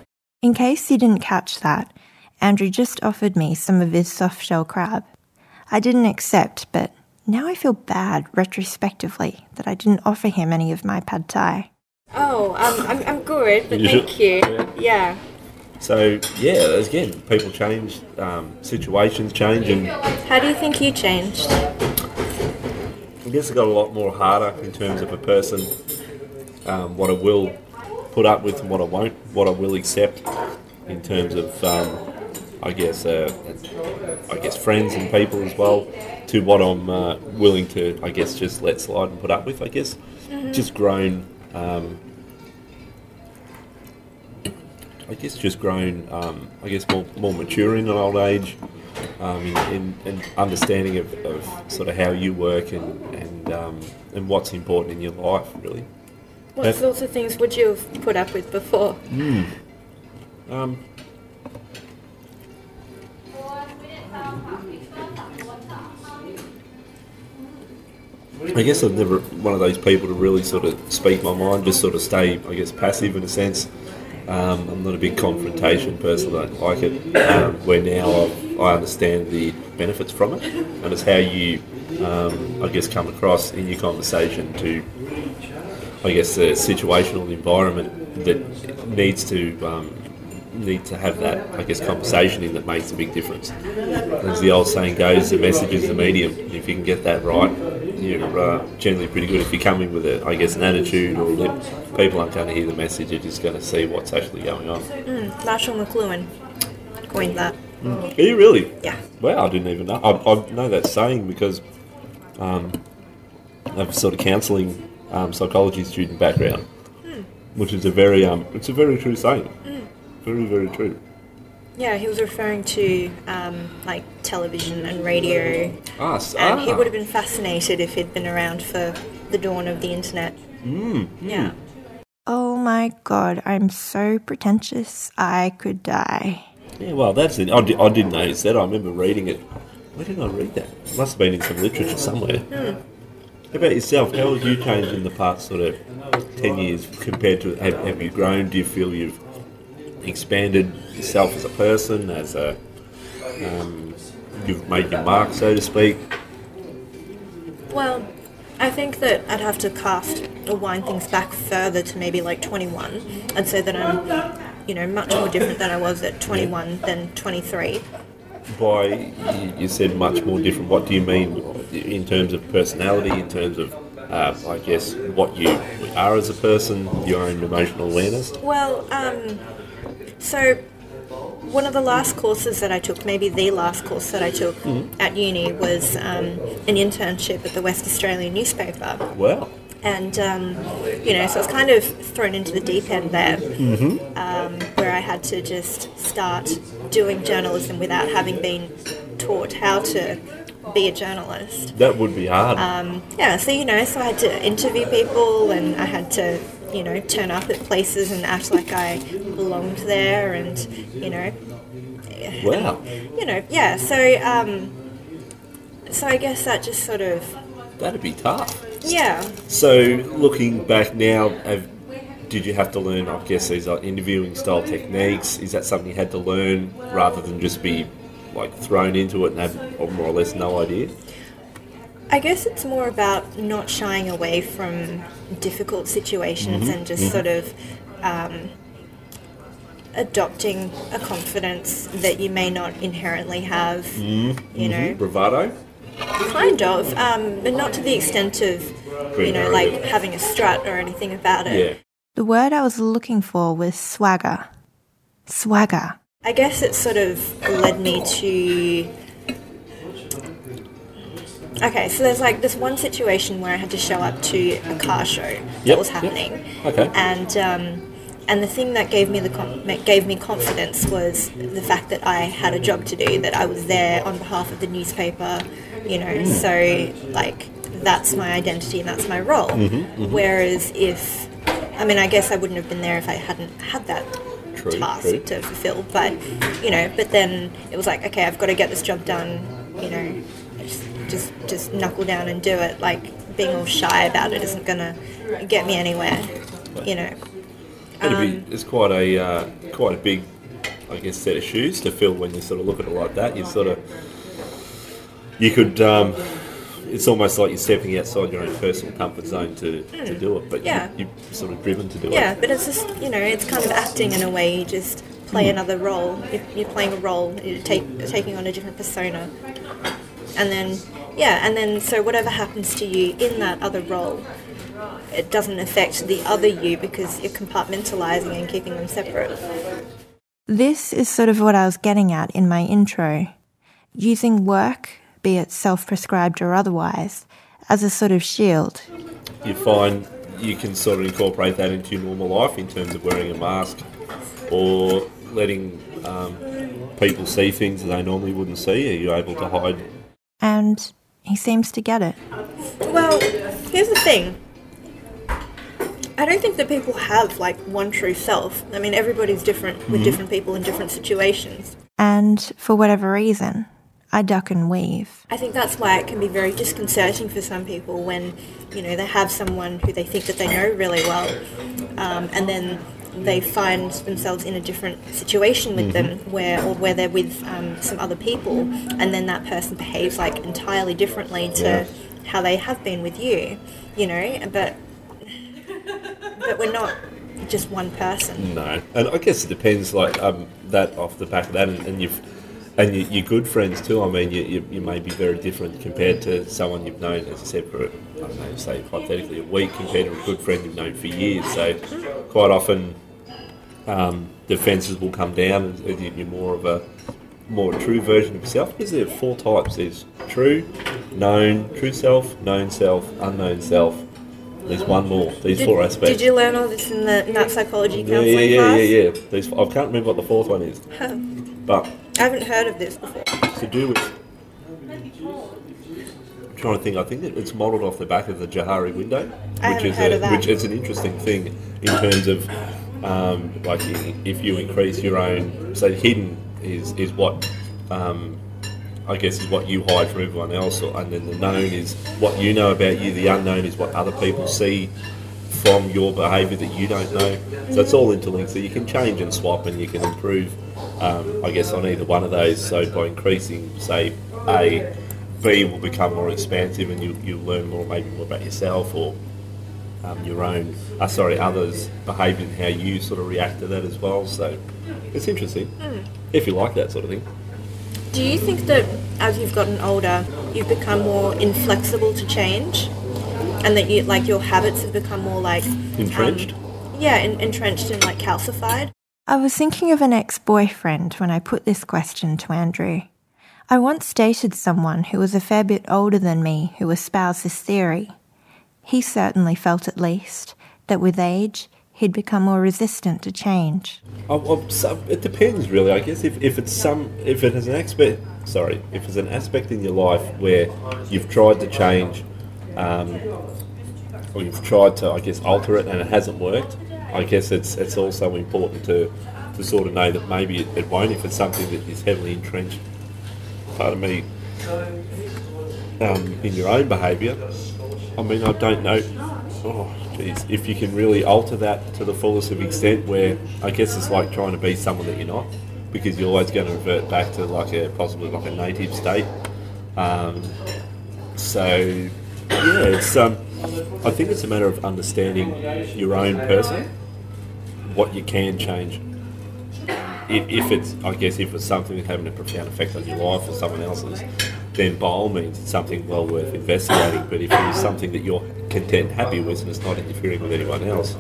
In case you didn't catch that, Andrew just offered me some of his soft shell crab. I didn't accept, but now I feel bad retrospectively that I didn't offer him any of my pad thai.
Oh, um, I'm, I'm good, but thank you.
yeah.
Yeah.
So yeah, again, people change, um, situations change, and
How do you think you changed?
I guess it got a lot more harder in terms of a person, um, what I will put up with and what I won't, what I will accept in terms of, um, I guess, uh, I guess friends and people as well, to what I'm uh, willing to, I guess, just let slide and put up with. I guess, just grown. Um, I guess just grown. Um, I guess more more mature in an old age, um, in, in, in understanding of, of sort of how you work and and um, and what's important in your life, really.
What sorts of things would you have put up with before?
Um, I guess I'm never one of those people to really sort of speak my mind, just sort of stay, I guess, passive in a sense. Um, I'm not a big confrontation person. I don't like it. Um, where now I've, I understand the benefits from it, and it's how you, um, I guess, come across in your conversation to I guess the situational environment that needs to um, need to have that I guess conversation in that makes a big difference. As the old saying goes, the message is the medium. If you can get that right, you're uh, generally pretty good. If you come in with a I guess an attitude or that people aren't going to hear the message, they're just going to see what's actually going on.
Mm, Marshall McLuhan coined that.
Are you really?
Yeah.
Wow, I didn't even know. I, I know that saying because um, of sort of counselling um, psychology student background, which is a very um, it's a very true saying. Very very true.
Yeah, he was referring to um, like television and radio,
Ah, s-
and he
ah.
would have been fascinated if he'd been around for the dawn of the internet.
Mm,
Yeah.
Oh my god, I'm so pretentious, I could die.
Yeah, well, that's it. I, di- I didn't notice that. I remember reading it. Where did I read that? It must have been in some literature somewhere. How about yourself? How have you changed in the past sort of 10 years compared to have, have you grown? Do you feel you've expanded yourself as a person, as a. Um, you've made your mark, so to speak?
Well, I think that I'd have to cast or wind things back further to maybe like 21 and say that I'm, you know, much more different than I was at 21 than 23.
By, you- you said much more different. What do you mean in terms of personality, in terms of uh, I guess, what you are as a person, your own emotional awareness?
Well, um, so one of the last courses that I took, maybe the last course that I took at uni, was um, an internship at the West Australian newspaper.
Well,
And, um, you know, so I was kind of thrown into the deep end there, um, where I had to just start doing journalism without having been taught how to be a journalist.
that would be hard.
Yeah, so you know, so I had to interview people and I had to, you know, turn up at places and act like I belonged there and, you know,
wow.
you know, yeah, so um so I guess that just sort of
That'd be tough.
yeah.
So, looking back now, have, did you have to learn, I guess, these are interviewing style techniques? Is that something you had to learn rather than just be like thrown into it and have or more or less no idea?
I guess it's more about not shying away from difficult situations and just sort of um, adopting a confidence that you may not inherently have. You know,
Bravado?
kind of, um, but not to the extent of you
Being
know, like having a strut or anything about it.
Yeah.
The word I was looking for was swagger. Swagger.
I guess it sort of led me to. Okay, so there's like this one situation where I had to show up to a car show that
Yep,
was
yep.
happening,
Okay.
and um, and the thing that gave me the com- gave me confidence was the fact that I had a job to do, that I was there on behalf of the newspaper, you know.
Hmm.
So like that's my identity and that's my role.
Mm-hmm,
Whereas if, I mean, I guess I wouldn't have been there if I hadn't had that
True,
task
true.
to fulfill. But you know, but then it was like, okay, I've got to get this job done. You know, just just knuckle down and do it. Like being all shy about it isn't gonna get me anywhere. You know. Um,
be, it's quite a uh, quite a big, I guess, set of shoes to fill when you sort of look at it like that. You sort of you could. Um, it's almost like you're stepping outside your own personal comfort zone to, to do it, but
Hmm. Yeah.
you, you're sort of driven to do
Yeah,
it.
Yeah, but it's just you know, it's kind of acting in a way. You just play another role. You're, you're playing a role. You're take, taking on a different persona, and then yeah, and then so whatever happens to you in that other role, it doesn't affect the other you because you're compartmentalizing and keeping them separate.
This is sort of what I was getting at in my intro. Using work, be it self prescribed or otherwise, as a sort of shield.
You find you can sort of incorporate that into your normal life in terms of wearing a mask or letting um, people see things that they normally wouldn't see. Are you able to hide?
And he seems to get it.
Well, here's the thing. I don't think that people have like one true self. I mean, everybody's different with different people in different situations.
And for whatever reason, I duck and weave.
I think that's why it can be very disconcerting for some people when, you know, they have someone who they think that they know really well, um, and then they find themselves in a different situation with them, where or where they're with um, some other people, and then that person behaves like entirely differently to
Yeah.
how they have been with you, you know. But but we're not just one person.
No, and I guess it depends. Like um, that off the back of that, and, and you've and you, you're good friends too. I mean, you, you, you may be very different compared to someone you've known, as I said, for don't know, say hypothetically a week, compared to a good friend you've known for years. So quite often, um, defences will come down, and and you- you're more of a more true version of yourself. Because there are four types: there's true, known, true self, known self, unknown self. There's one more. These
Did,
four aspects.
did you learn all this in the Nat Psychology
Yeah,
Counselling
yeah, yeah,
class?
yeah, yeah. These, I can't remember what the fourth one is, but
I haven't heard of this before.
to do with. Trying to think. I think it's modelled off the back of the Johari window, which is a, which is an interesting thing in terms of um, like if you increase your own. So hidden is is what. Um, I guess is what you hide from everyone else, or, and then the known is what you know about you. The unknown is what other people see from your behaviour that you don't know. So it's all interlinked. So you can change and swap, and you can improve. Um, I guess on either one of those. So by increasing, say, A, B will become more expansive, and you you learn more, maybe more about yourself or um, your own, uh, sorry, others' behaviour and how you sort of react to that as well. So it's interesting if you like that sort of thing.
Do you think that as you've gotten older, you've become more inflexible to change? and that you like your habits have become more like
Entrenched?
um, yeah, en- entrenched and like calcified.
I was thinking of an ex boyfriend when I put this question to Andrew. I once dated someone who was a fair bit older than me who espoused this theory. He certainly felt, at least, that with age, he'd become more resistant to change.
Oh, it depends, really. I guess if, if it's some if it has an aspect, sorry, if it's an aspect in your life where you've tried to change, um, or you've tried to, I guess, alter it and it hasn't worked. I guess it's it's also important to to sort of know that maybe it, it won't if it's something that is heavily entrenched. Part of me um, in your own behaviour. I mean, I don't know. Oh, geez, if you can really alter that to the fullest of extent, where I guess it's like trying to be someone that you're not, because you're always going to revert back to like a possibly like a native state. Um, so yeah, it's um, I think it's a matter of understanding your own person, what you can change. If, if it's, I guess, if it's something that's having a profound effect on your life or someone else's, then by all means, it's something well worth investigating. But if it's something that you're content, happy with, and it's not interfering with anyone else,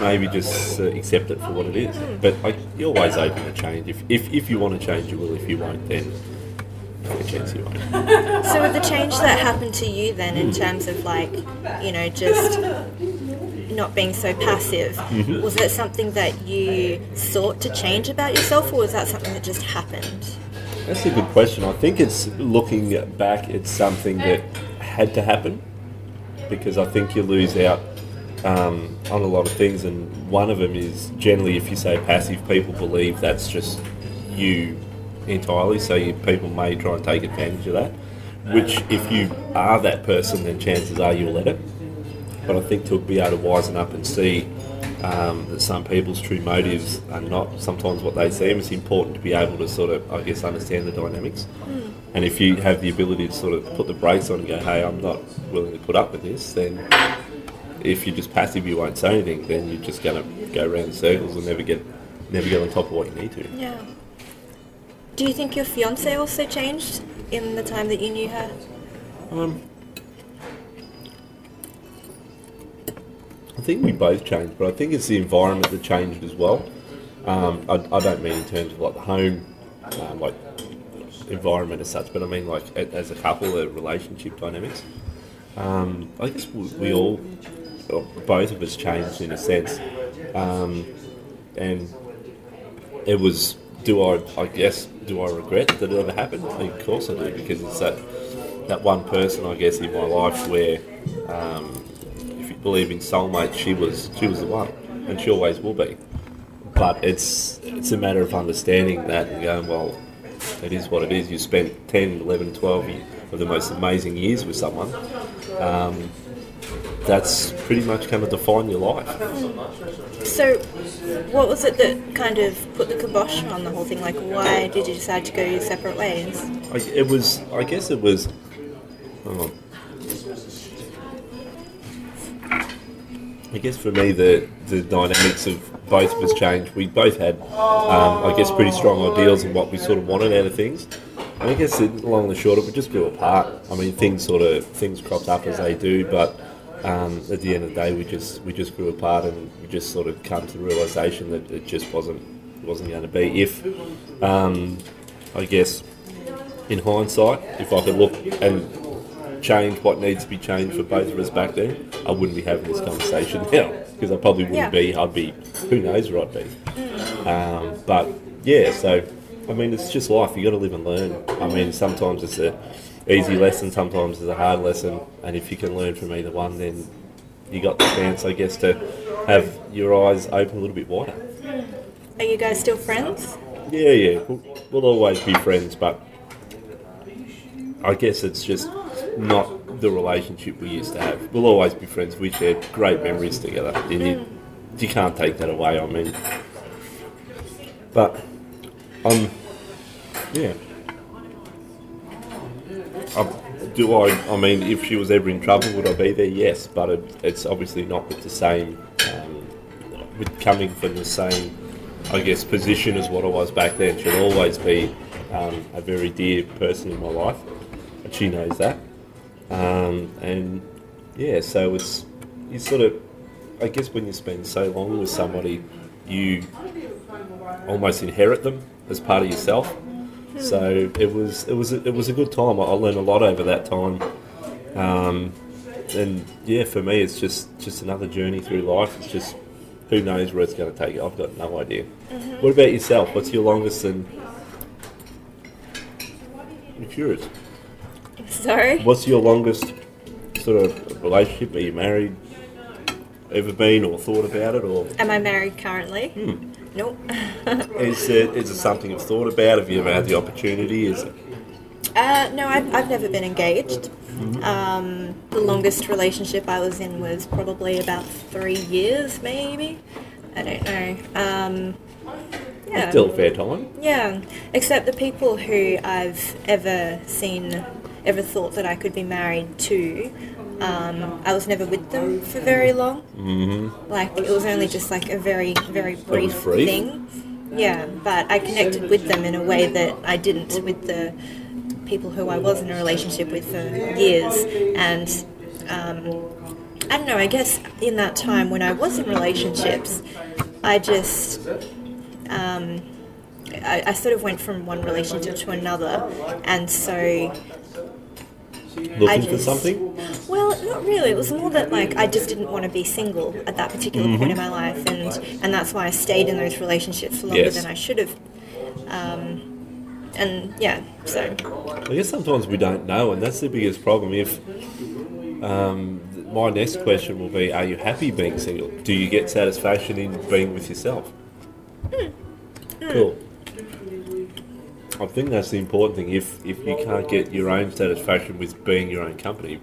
maybe just uh, accept it for what it is. But you're always open to change. If, if if you want to change, you will. If you won't, then a chance you won't.
So with the change that happened to you then in terms of like, you know, just not being so passive, was it something that you sought to change about yourself or was that something that just happened?
That's a good question. I think it's looking back, it's something that had to happen because I think you lose out um, on a lot of things, and one of them is generally if you say passive, people believe that's just you entirely. So you, people may try and take advantage of that. Which, if you are that person, then chances are you'll let it. But I think to be able to wisen up and see um, that some people's true motives are not sometimes what they seem. It's important to be able to sort of, I guess, understand the dynamics. And if you have the ability to sort of put the brakes on and go, hey, I'm not willing to put up with this, then if you're just passive, you won't say anything, then you're just going to go around in circles and never get, never get on top of what you need to.
Yeah. Do you think your fiance also changed in the time that you knew her?
Um, think we both changed, but I think it's the environment that changed as well. Um, I, I don't mean in terms of like the home, um, like environment as such, but I mean like as a couple, the relationship dynamics. Um, I guess we, we all, both of us changed in a sense, um, and it was. Do I? I guess. Do I regret that it ever happened? Of course I do, because it's that that one person, I guess, in my life where, um, if you believe in soulmates, she was she was the one, and she always will be. But it's it's a matter of understanding that and going, well, it is what it is. You spent 10, 11, 12 of the most amazing years with someone. Um, that's pretty much going to define your life.
So, what was it that kind of put the kibosh on the whole thing? Like, why did you decide to go your separate ways?
I, it was, I guess it was. oh. I guess for me, the the dynamics of both of us changed. We both had, um, I guess, pretty strong ideals of what we sort of wanted out of things. And I guess along the short it, we just grew apart. I mean, things sort of things cropped up as they do, but um, at the end of the day, we just we just grew apart, and we just sort of come to the realization that it just wasn't wasn't going to be. If um, I guess in hindsight, if I could look and change what needs to be changed for both of us back then, I wouldn't be having this conversation now because I probably wouldn't
Yeah.
be. I'd be who knows where I'd be. Um, but yeah, so I mean, it's just life. You got to live and learn. I mean, sometimes it's a easy lesson, sometimes it's a hard lesson, and if you can learn from either one, then you got the chance, I guess, to have your eyes open a little bit wider.
Are you guys still friends?
Yeah, yeah. We'll, we'll always be friends, but I guess it's just not the relationship we used to have. We'll always be friends. We shared great memories together. And you, you can't take that away. I mean, but um, yeah. Um, do I? I mean, if she was ever in trouble, would I be there? Yes, but it, it's obviously not with the same, um, with coming from the same, I guess, position as what I was back then. She'll always be um, a very dear person in my life, and she knows that. Um, and yeah, so it's you sort of, I guess when you spend so long with somebody, you almost inherit them as part of yourself. So it was it was it was a good time. I I learned a lot over that time. Um, and yeah, for me, it's just just another journey through life. It's just who knows where it's going to take you. I've got no idea. What about yourself? What's your longest and I'm curious.
Sorry.
What's your longest sort of relationship? Are you married? Ever been or thought about it, or
Am I married currently?
Hmm.
Nope.
is it is it something you've thought about? Have you ever had the opportunity? Is it
Uh, no, I've, I've never been engaged. Um, the longest relationship I was in was probably about three years, maybe. I don't know. Um, yeah.
still a fair time?
Yeah, except the people who I've ever seen, ever thought that I could be married to, um, I was never with them for very long. Mm-hmm. Like, it was only just like a very, very brief, thing. Yeah, but I connected with them in a way that I didn't with the people who I was in a relationship with for years. And um, I don't know, I guess in that time when I was in relationships, I just um, I, I sort of went from one relationship to another, and so
Looking for
just-
something?
well, not really. It was more that like I just didn't want to be single at that particular point in my life, and and that's why I stayed in those relationships for longer
Yes.
than I should have. Um, and yeah, so
I guess sometimes we don't know, and that's the biggest problem. If um, my next question will be, are you happy being single? Do you get satisfaction in being with yourself? Cool. I think that's the important thing. If if you can't get your own satisfaction with being your own company,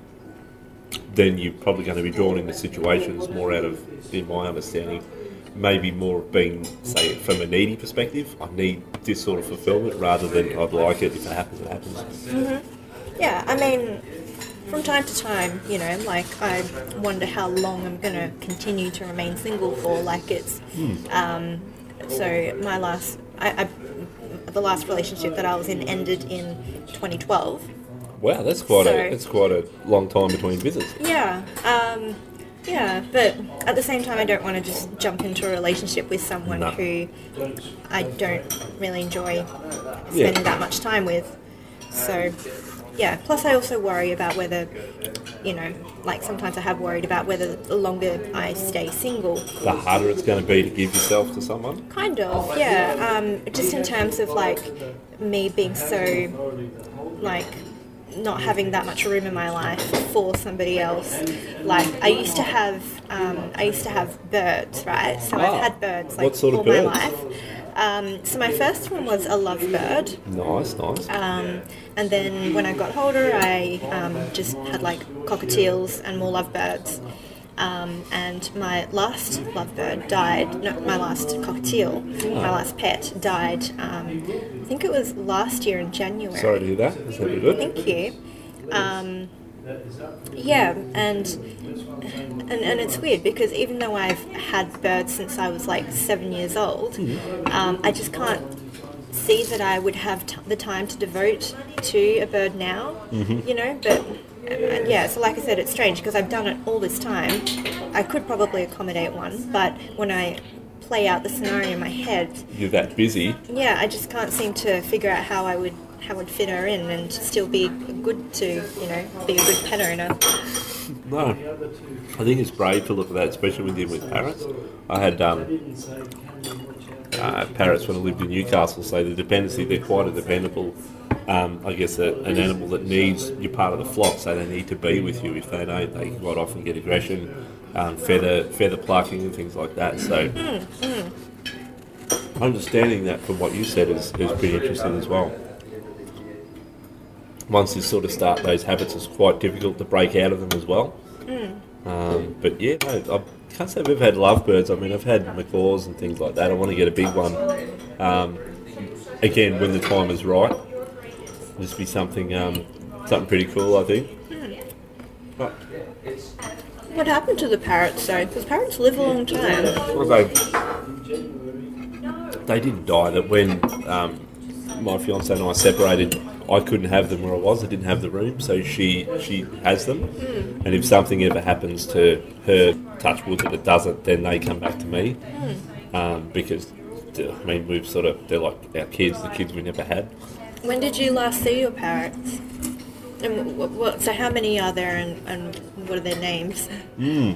then you're probably going to be drawn into situations more out of, in my understanding, maybe more of being, say, from a needy perspective. I need this sort of fulfillment rather than I'd like it if it happens, it happens.
yeah. I mean, from time to time, you know, like I wonder how long I'm going to continue to remain single for. Like it's, um, so my last, I, I, the last relationship that I was in ended in 2012.
Wow, that's quite
So-
a that's quite a long time between visits.
Yeah, um, yeah, but at the same time, I don't want to just jump into a relationship with someone
No.
who I don't really enjoy
Yeah.
spending that much time with. So, yeah. Plus, I also worry about whether, you know, like sometimes I have worried about whether the longer I stay single,
The harder it's going to be to give yourself to someone.
Kind of, yeah. Um, just in terms of like me being so like not having that much room in my life for somebody else. Like I used to have, um, I used to have birds, right? So
Wow.
I've had birds like
What sort of
all
birds?
my life. Um, so my first one was a lovebird.
Nice, nice.
Um, and then when I got older, I um, just had like cockatiels and more lovebirds. Um, and my last lovebird died, no, my last cockatiel, my last pet died, um, I think it was last year in January.
Sorry to hear that. Is that good?
Thank you. Um, yeah, and, and and it's weird because even though I've had birds since I was like seven years old, um, I just can't see that I would have t- the time to devote to a bird now. You know, but uh, yeah. So like I said, it's strange because I've done it all this time. I could probably accommodate one, but when I play out the scenario in my head,
You're that busy.
yeah, I just can't seem to figure out how I would how I'd fit her in and still be good to you know be a good pet owner.
No, I think it's brave to look at that, especially when dealing with parrots. I had um, uh, parrots when I lived in Newcastle, so the dependency, they're quite a dependable, um, I guess, a, an animal that needs, you're part of the flock, so they need to be with you. If they don't, they quite often get aggression, um, feather, feather plucking and things like that. So, understanding that from what you said is, is pretty interesting as well once you sort of start those habits, it's quite difficult to break out of them as well. Um, but yeah, no, I can't say I've ever had lovebirds. I mean, I've had macaws and things like that. I want to get a big one. Um, again, when the time is right, just be something um, something pretty cool, I think. But,
What happened to the parrots though? Because parrots live a long time.
well, they, they didn't die. That when um, my fiance and I separated I couldn't have them where I was. I didn't have the room, so she she has them. Hmm. And if something ever happens to her, touch wood that it doesn't, then they come back to me hmm. um, because. I mean, we've sort of, they're like our kids, the kids we never had.
When did you last see your parrots? And what, what, so how many are there and, and what are their names? Hmm.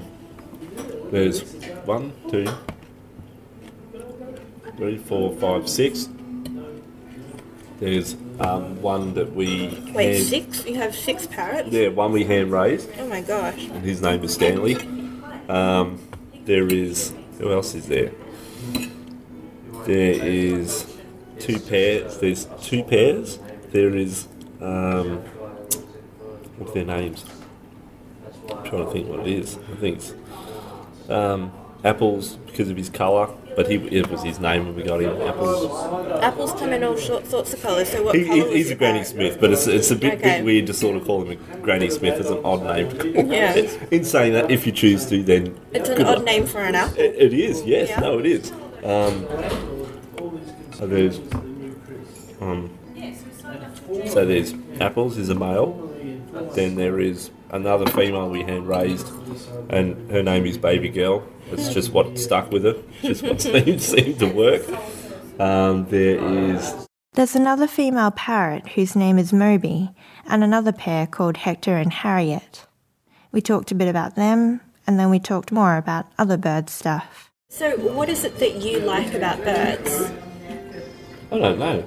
There's one, two, three, four, five, six. There's um, one that we
Wait,
hand-
six? You have six parrots?
Yeah, one we hand raised,
Oh my gosh.
and his name is Stanley. Um, there is who else is there? There is two pairs. There's two pairs. There is um, what's their names? I'm trying to think what it is. I think it's um, apples because of his colour, but he it was his name when we got him. Apples.
Apples come in all sorts of colours, so what
He, he- he's a Granny? Smith, but it's, it's a bit,
Okay.
bit weird to sort of call him a Granny Smith as an odd name.
Yeah.
it. In saying that, if you choose to, then
It's an odd
luck.
name for an apple.
It, it is, yes.
Yeah.
No, it is. Um, so there's, um, so there's apples is a male. Then there is another female we hand raised, and her name is Baby Girl. It's just what stuck with her. Just what seemed, seemed to work. Um, there is
There's another female parrot whose name is Moby, and another pair called Hector and Harriet. We talked a bit about them, and then we talked more about other bird stuff.
So what is it that you like about birds?
I don't know.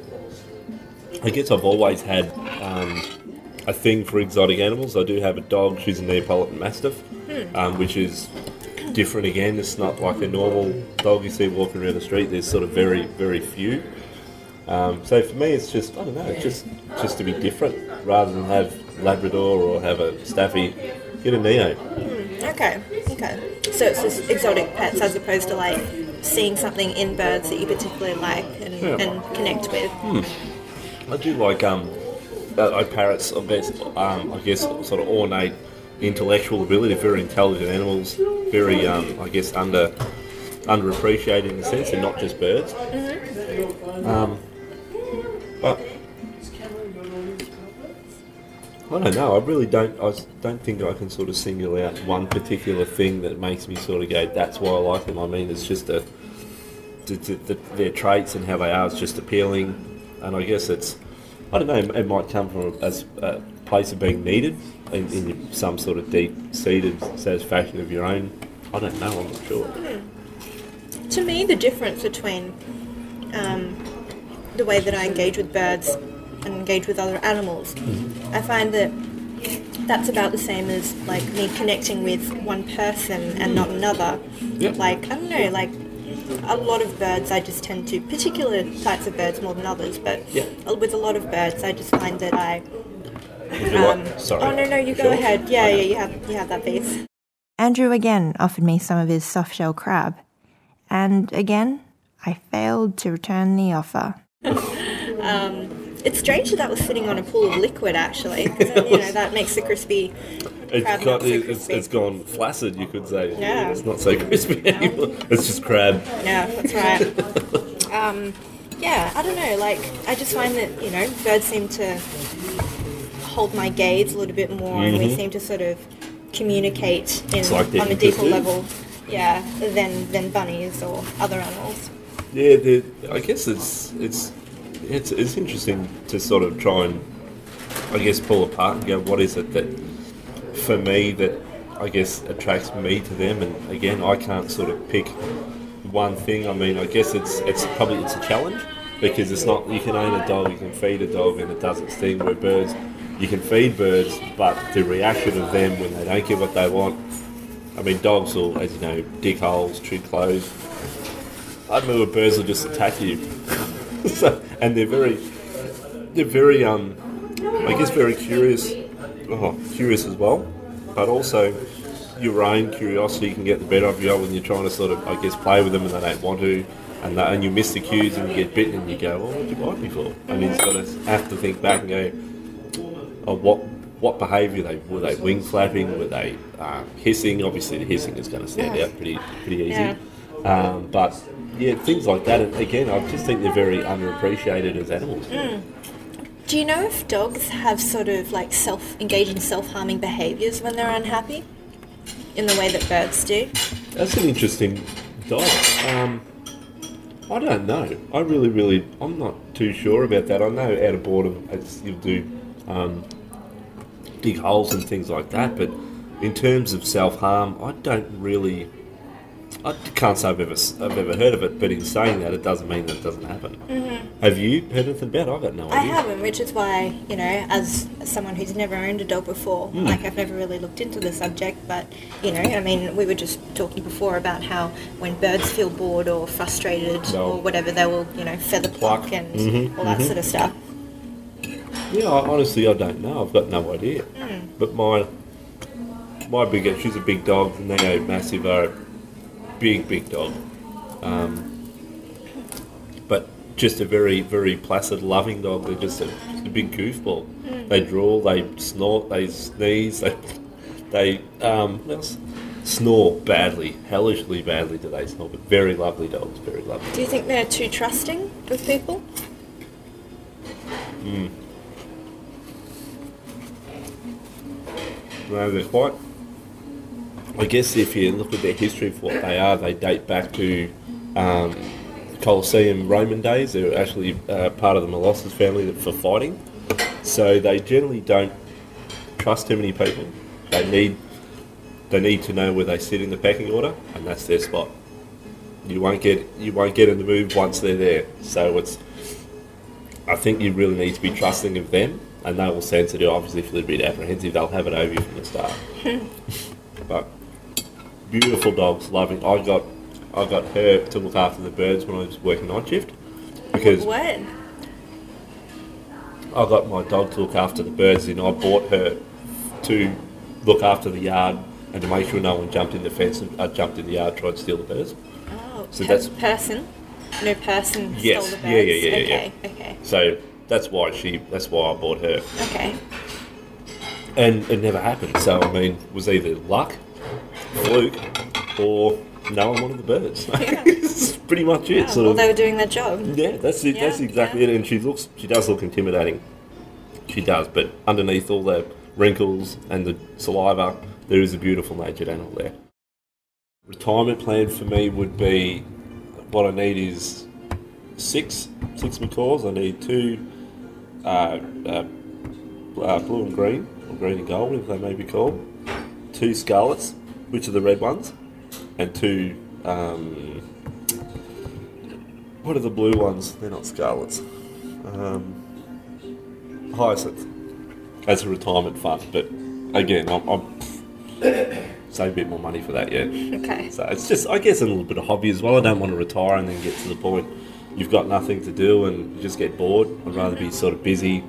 I guess I've always had um, a thing for exotic animals. I do have a dog. She's a Neapolitan Mastiff, um, which is different again. It's not like a normal dog you see walking around the street. There's sort of very, very few. Um, so for me, it's just I don't know. Just just to be different rather than have Labrador or have a Staffy. Get a Neo.
Okay, okay. So it's just exotic pets as opposed to like seeing something in birds that you particularly like and,
Yeah.
and connect with.
I do like um, uh, uh, parrots. Um, I guess sort of ornate intellectual ability. Very intelligent animals. Very um, I guess under underappreciated in a sense. They're not just birds. Um, but I don't know. I really don't. I don't think I can sort of single out one particular thing that makes me sort of go, "That's why I like them." I mean, it's just a the, the, the, their traits and how they are is just appealing, and I guess it's I don't know. It might come from a, as a place of being needed in, in some sort of deep-seated satisfaction of your own. I don't know. I'm not sure.
To me, the difference between um, the way that I engage with birds and engage with other animals, I find that that's about the same as like me connecting with one person and not another.
Yep.
Like I don't know, like a lot of birds, I just tend to particular types of birds more than others, but
Yeah.
with a lot of birds, I just find that I. Um,
what? Sorry.
oh no no you go
Sure.
ahead yeah yeah you have you have that piece
Andrew again offered me some of his soft shell crab, and again, I failed to return the offer.
It's strange that that was sitting on a pool of liquid, actually. you know, that makes the crispy
It's, got,
so
it's,
crispy.
it's gone flaccid, you could say.
Yeah.
It's not so crispy anymore. It's just crab.
Yeah, that's right. um, yeah, I don't know. Like, I just find that you know, birds seem to hold my gaze a little bit more, and we seem to sort of communicate in
Mm-hmm. like
on a deeper level. Yeah, than than bunnies or other animals.
Yeah, I guess it's it's it's it's interesting to sort of try and I guess pull apart and go, what is it that for me that I guess attracts me to them? And again, I can't sort of pick one thing. I mean, I guess it's it's probably it's a challenge because it's not you can own a dog, you can feed a dog, and it does its thing. Where birds, you can feed birds, but the reaction of them when they don't get what they want. I mean, dogs will, as you know, dig holes, chew clothes. I remember birds will just attack you. so, and they're very, they're very, um, I guess, very curious. Oh, curious as well, but also your own curiosity can get the better of you when you're trying to sort of, I guess, play with them and they don't want to, and they, and you miss the cues and you get bitten and you go, well, what did you bite me for? And you sort of have to think back and go, oh, what what behaviour they were they wing flapping? Were they um, hissing? Obviously, the hissing is going to stand out pretty pretty easy.
Yeah.
Um, but yeah, things like that. Again, I just think they're very underappreciated as animals.
Do you know if dogs have sort of like self engage in self harming behaviours when they're unhappy, in the way that birds do?
That's an interesting dog. Um, I don't know. I really, really, I'm not too sure about that. I know out of boredom, it's, you'll do um, dig holes and things like that, but in terms of self harm, I don't really. I can't say I've ever, I've ever heard of it, but in saying that, it doesn't mean that it doesn't happen. Have you heard anything about it? I've got no idea.
I haven't, which is why, you know, as someone who's never owned a dog before,
Hmm.
like I've never really looked into the subject, but, you know, I mean, we were just talking before about how when birds feel bored or frustrated
No.
or whatever, they will, you know, feather
Pluck.
pluck and
Mhm,
all that sort of stuff.
Yeah, I, honestly, I don't know. I've got no idea. But my my big she's a big dog, and they are massive are big, big dog. Um, but just a very, very placid, loving dog. They're just a, just a big goofball. They drool, they snort, they sneeze, they they um, snore badly, hellishly badly do they snore. But very lovely dogs, very lovely.
Do you think they're too trusting with people?
No, they're quite. I guess if you look at their history of what they are, they date back to um, Colosseum Roman days. They're actually uh, part of the Molossus family that- for fighting. So they generally don't trust too many people. They need they need to know where they sit in the pecking order, and that's their spot. You won't get you won't get in the move once they're there. So it's I think you really need to be trusting of them, and they will sense it. Obviously, if you're a bit apprehensive, they'll have it over you from the start. but beautiful dogs, loving. I got I got her to look after the birds when I was working night shift because
What?
I got my dog to look after the birds, and I bought her to look after the yard and to make sure no one jumped in the fence and uh, jumped in the yard tried to steal the birds.
Oh,
So that's-
person? No person
Yes.
stole the
Yeah,
birds?
yeah, yeah, yeah,
Okay, okay,
So that's why she. That's why I bought her.
okay.
and it never happened. So I mean, it was either luck, fluke, or no I'm one wanted the birds. It's pretty much it.
Yeah,
sort
well,
of.
they were doing their job.
yeah, that's it. that's exactly
yeah.
it. And she looks, she does look intimidating. She does, but underneath all the wrinkles and the saliva, there is a beautiful natured animal there. Retirement plan for me would be what I need is six six macaws. I need two uh, uh, uh, blue and green, or green and gold, if they may be called. Two scarlets, which are the red ones, and two. Um, what are the blue ones? They're not scarlets. Um, hyacinth. As a retirement fund, but again, I'm, I'm save a bit more money for that yet.
Okay.
So it's just, I guess, a little bit of hobby as well. I don't want to retire and then get to the point you've got nothing to do and you just get bored. I'd rather be sort of busy,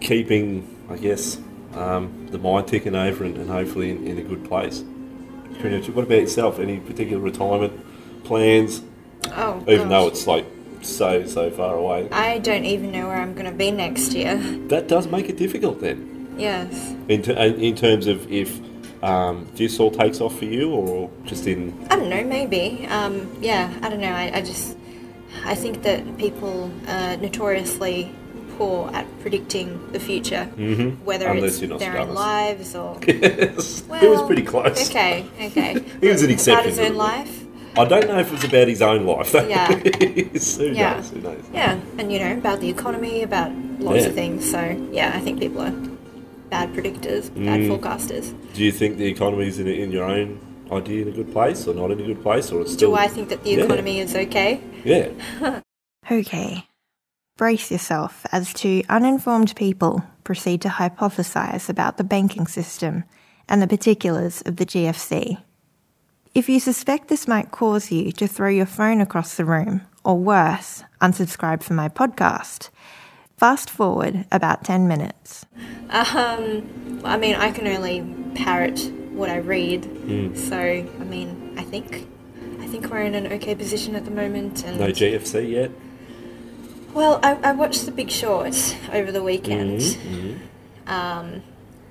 keeping, I guess, um, the mind ticking over and, and hopefully in, in a good place. Pretty much. What about yourself? Any particular retirement plans?
Oh,
Even though
gosh.
it's like so so far away,
I don't even know where I'm going to be next year.
that does make it difficult then.
Yes.
In, ter- in terms of if um, this all takes off for you, or just in
I don't know, maybe. Um, yeah, I don't know. I, I just, I think that people are notoriously poor at predicting the future, mm-hmm. whether
Unless
it's their own lives or.
Yes,
Well,
it was pretty close.
Okay, okay.
He was an exception.
About
his
own life.
I don't know if it's about his own life. though.
Yeah.
who
Yeah.
knows? Who knows?
Yeah, and you know about the economy, about lots
Yeah.
of things. So yeah, I think people are bad predictors, bad
Mm.
forecasters.
Do you think the economy's in, in your own idea in a good place, or not in a good place, or it's still?
Do I think that the
Yeah.
economy is okay?
Yeah.
Okay. Brace yourself as two uninformed people proceed to hypothesize about the banking system and the particulars of the GFC. If you suspect this might cause you to throw your phone across the room, or worse, unsubscribe from my podcast, fast forward about 10 minutes.
Um, I mean, I can only parrot what I read.
Hmm.
So I mean, I think, I think we're in an okay position at the moment. And
No GFC yet.
Well, I, I watched The Big Short over the weekend.
Mm-hmm.
Um,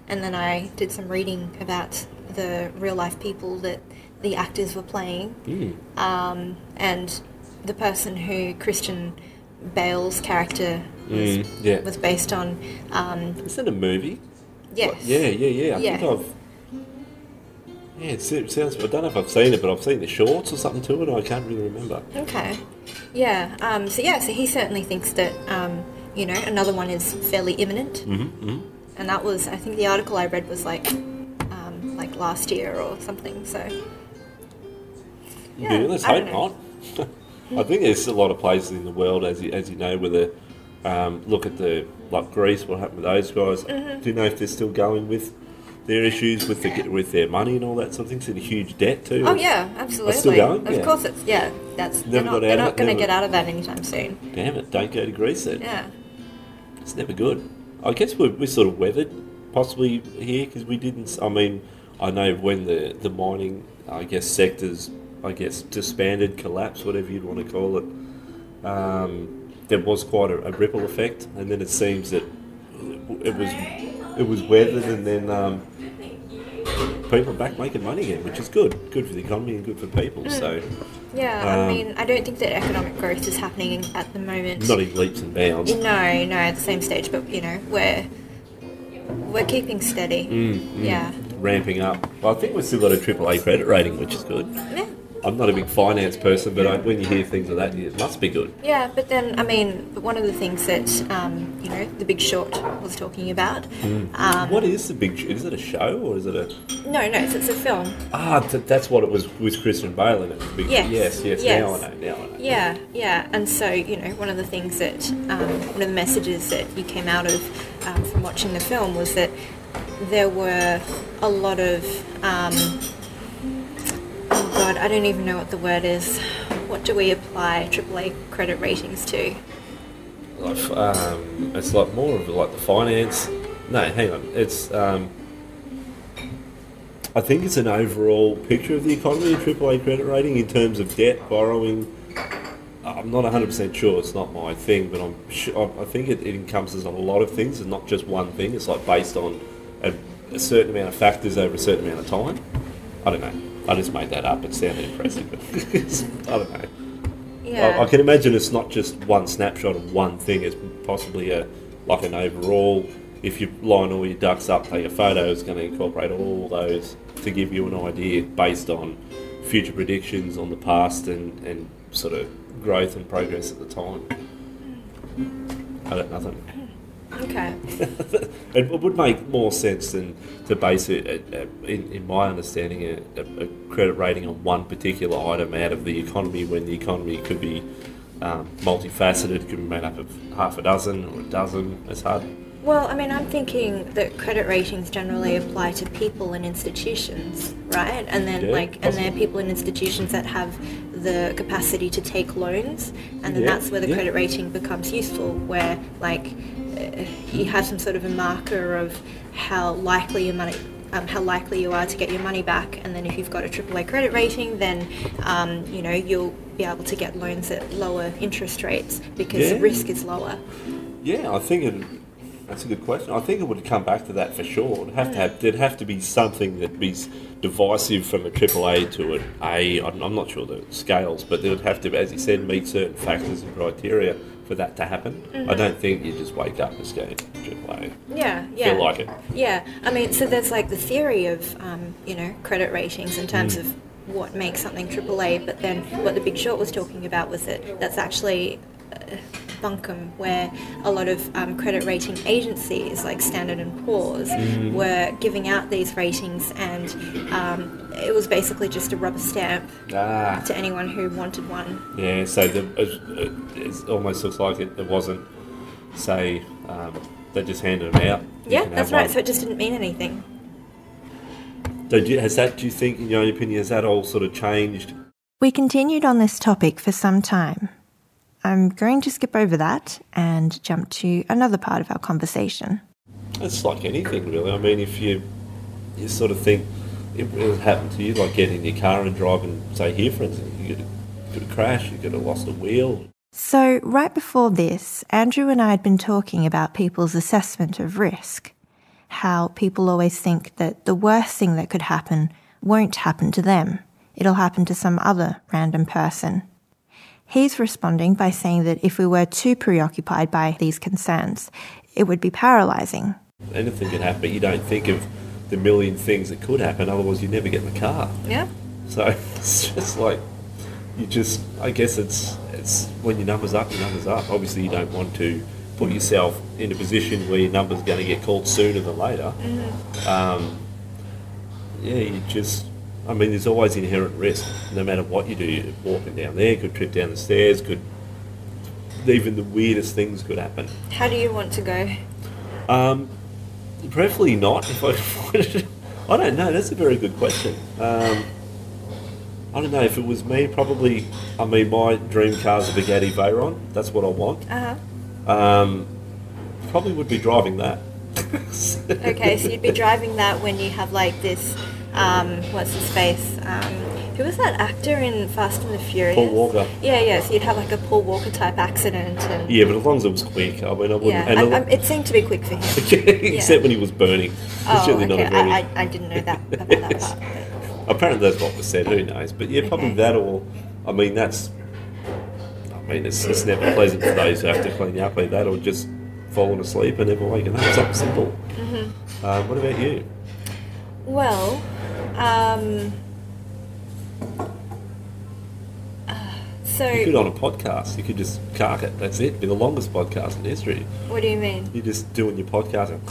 and then I did some reading about the real life people that the actors were playing.
Mm.
Um, and the person who Christian Bale's character was,
Mm, yeah.
was based on. Um,
Is that a movie?
yes.
Yeah, yeah, yeah. I
Yeah.
think I've. Yeah, it sounds. I don't know if I've seen it, but I've seen the shorts or something to it. I can't really remember.
Okay. Yeah. Um, so yeah. So he certainly thinks that um, you know another one is fairly imminent.
Mm-hmm,
And that was, I think, the article I read was like, um, like last year or something. So.
Yeah, let's
I
hope not. I think there's a lot of places in the world, as you, as you know, where the um, look at the like Greece, what happened with those guys.
Mm-hmm.
Do you know if they're still going with their issues with the, with their money and all that sort of in a huge debt too.
Oh yeah, absolutely.
still going?
Of
Yeah.
course, it's yeah. That's they're
Never
not,
got
they're not going to get out of that anytime soon.
Damn it! Don't go to Greece then.
Yeah.
It's never good. I guess we're, we're sort of weathered, possibly here, because we didn't. I mean, I know when the the mining, I guess sectors, I guess disbanded, collapsed, whatever you'd want to call it. Um, there was quite a, a ripple effect, and then it seems that it was it was weathered, and then um, people are back making money again, which is good. Good for the economy and good for people. So
Yeah, I
Um,
mean, I don't think that economic growth is happening at the moment.
not in leaps and bounds.
No, no, at the same stage, but you know, we're we're keeping steady.
Mm,
Yeah.
Ramping up. Well, I think we've still got a AAA credit rating, which is good.
Yeah.
I'm not a big finance person, but I, when you hear things like that, it must be good.
Yeah, but then I mean, but one of the things that um, you know, The Big Short was talking about. Um,
what is the big? Is it a show or is it a?
no, no, it's, it's a film.
Ah, th- that's what it was with Christian Bale in it. Big,
Yes,
yes, yes.
yes.
Now I know. Now I know.
Yeah, yeah, and so you know, one of the things that um, one of the messages that you came out of um, from watching the film was that there were a lot of um, god, I don't even know what the word is. What do we apply AAA credit ratings to?
Like, um, it's like more of like the finance. No, hang on. It's. Um, I think it's an overall picture of the economy, AAA credit rating in terms of debt, borrowing. I'm not 100% sure. It's not my thing, but I'm sure, I think it, it encompasses a lot of things and not just one thing. It's like based on a, a certain amount of factors over a certain amount of time. I don't know. I just made that up. It sounded impressive, but I don't know.
Yeah,
I, I can imagine it's not just one snapshot of one thing. It's possibly a like an overall. If you line all your ducks up, take a photo, it's going to incorporate all those to give you an idea based on future predictions on the past and, and sort of growth and progress at the time. I got nothing.
Okay.
It would make more sense than to base it, at, at, in, in my understanding, a, a, credit rating on one particular item out of the economy when the economy could be um, multifaceted, could be made up of half a dozen or a dozen. It's hard.
Well, I mean, I'm thinking that credit ratings generally apply to people and institutions, right? And then,
Yeah,
like, and they're people and institutions that have the capacity to take loans, and then
Yeah,
that's where the
yeah.
credit rating becomes useful, where, like, uh, you have some sort of a marker of how likely your money. Um, how likely you are to get your money back, and then if you've got a AAA credit rating, then um, you know you'll be able to get loans at lower interest rates because
Yeah.
the risk is lower.
Yeah, I think it, that's a good question. I think it would come back to that for sure. It'd have to have, there'd have to be something that be divisive from a AAA to an A. I'm, I'm not sure the scales, but there would have to, as you said, meet certain factors and criteria for that to happen. I don't think you just wake up and go AAA.
Yeah, yeah.
Feel like it.
Yeah, I mean, so there's like the theory of, um, you know, credit ratings in
Mm.
terms of what makes something AAA, but then what the Big Short was talking about was that that's actually uh, bunkum, where a lot of um, credit rating agencies like Standard and Poor's
Mm.
were giving out these ratings, and um, it was basically just a rubber stamp
Ah,
to anyone who wanted one.
yeah. So the, it, it almost looks like it, it wasn't, say, um, they just handed them out. You
Yeah, that's right.
one.
So it just didn't mean anything.
So do you, has that? Do you think, in your own opinion, has that all sort of changed?
We continued on this topic for some time. I'm going to skip over that and jump to another part of our conversation.
It's like anything, really. I mean, if you you sort of think it would happen to you, like getting in your car and driving, say here, for instance, you get a crash, you get a lost a wheel.
So, right before this, Andrew and I had been talking about people's assessment of risk. How people always think that the worst thing that could happen won't happen to them, it'll happen to some other random person. He's responding by saying that if we were too preoccupied by these concerns, it would be paralysing.
Anything can happen, but you don't think of the million things that could happen, otherwise you never get in the car.
Yeah.
So it's just like you just I guess it's it's when your numbers up, your numbers up. Obviously you don't want to put yourself in a position where your number's going to get called sooner than later. Um, yeah, you just I mean there's always inherent risk no matter what you do. You're walking down there, good trip down the stairs, could even the weirdest things could happen.
How do you want to go?
Um, preferably not. If I, I don't know. That's a very good question. Um, I don't know if it was me. Probably. I mean, my dream car is a Bugatti Veyron. That's what I want.
Uh
Um, probably would be driving that.
Okay, so you'd be driving that when you have like this, um, what's his face? Um, who was that actor in Fast and the Furious?
Paul Walker.
Yeah, yeah. So you'd have like a Paul Walker type accident, and
Yeah, but as long as it was quick, I mean, I wouldn't.
yeah,
and
I, I, it seemed to be quick for him.
except when he was burning. It's
Oh, okay.
not a very.
I, I, didn't know that about that part.
Apparently that's what was said. Who knows? But yeah, probably
Okay.
that or. I mean, that's. I mean, it's, it's never pleasant for those who have to clean up like that, or just falling asleep and never waking up. Something simple.
Mm-hmm.
Um, what about you?
Well, um, uh, so
You could on a podcast. You could just cark it. That's it. Be the longest podcast in history.
what do you mean?
You're just doing your podcast. And,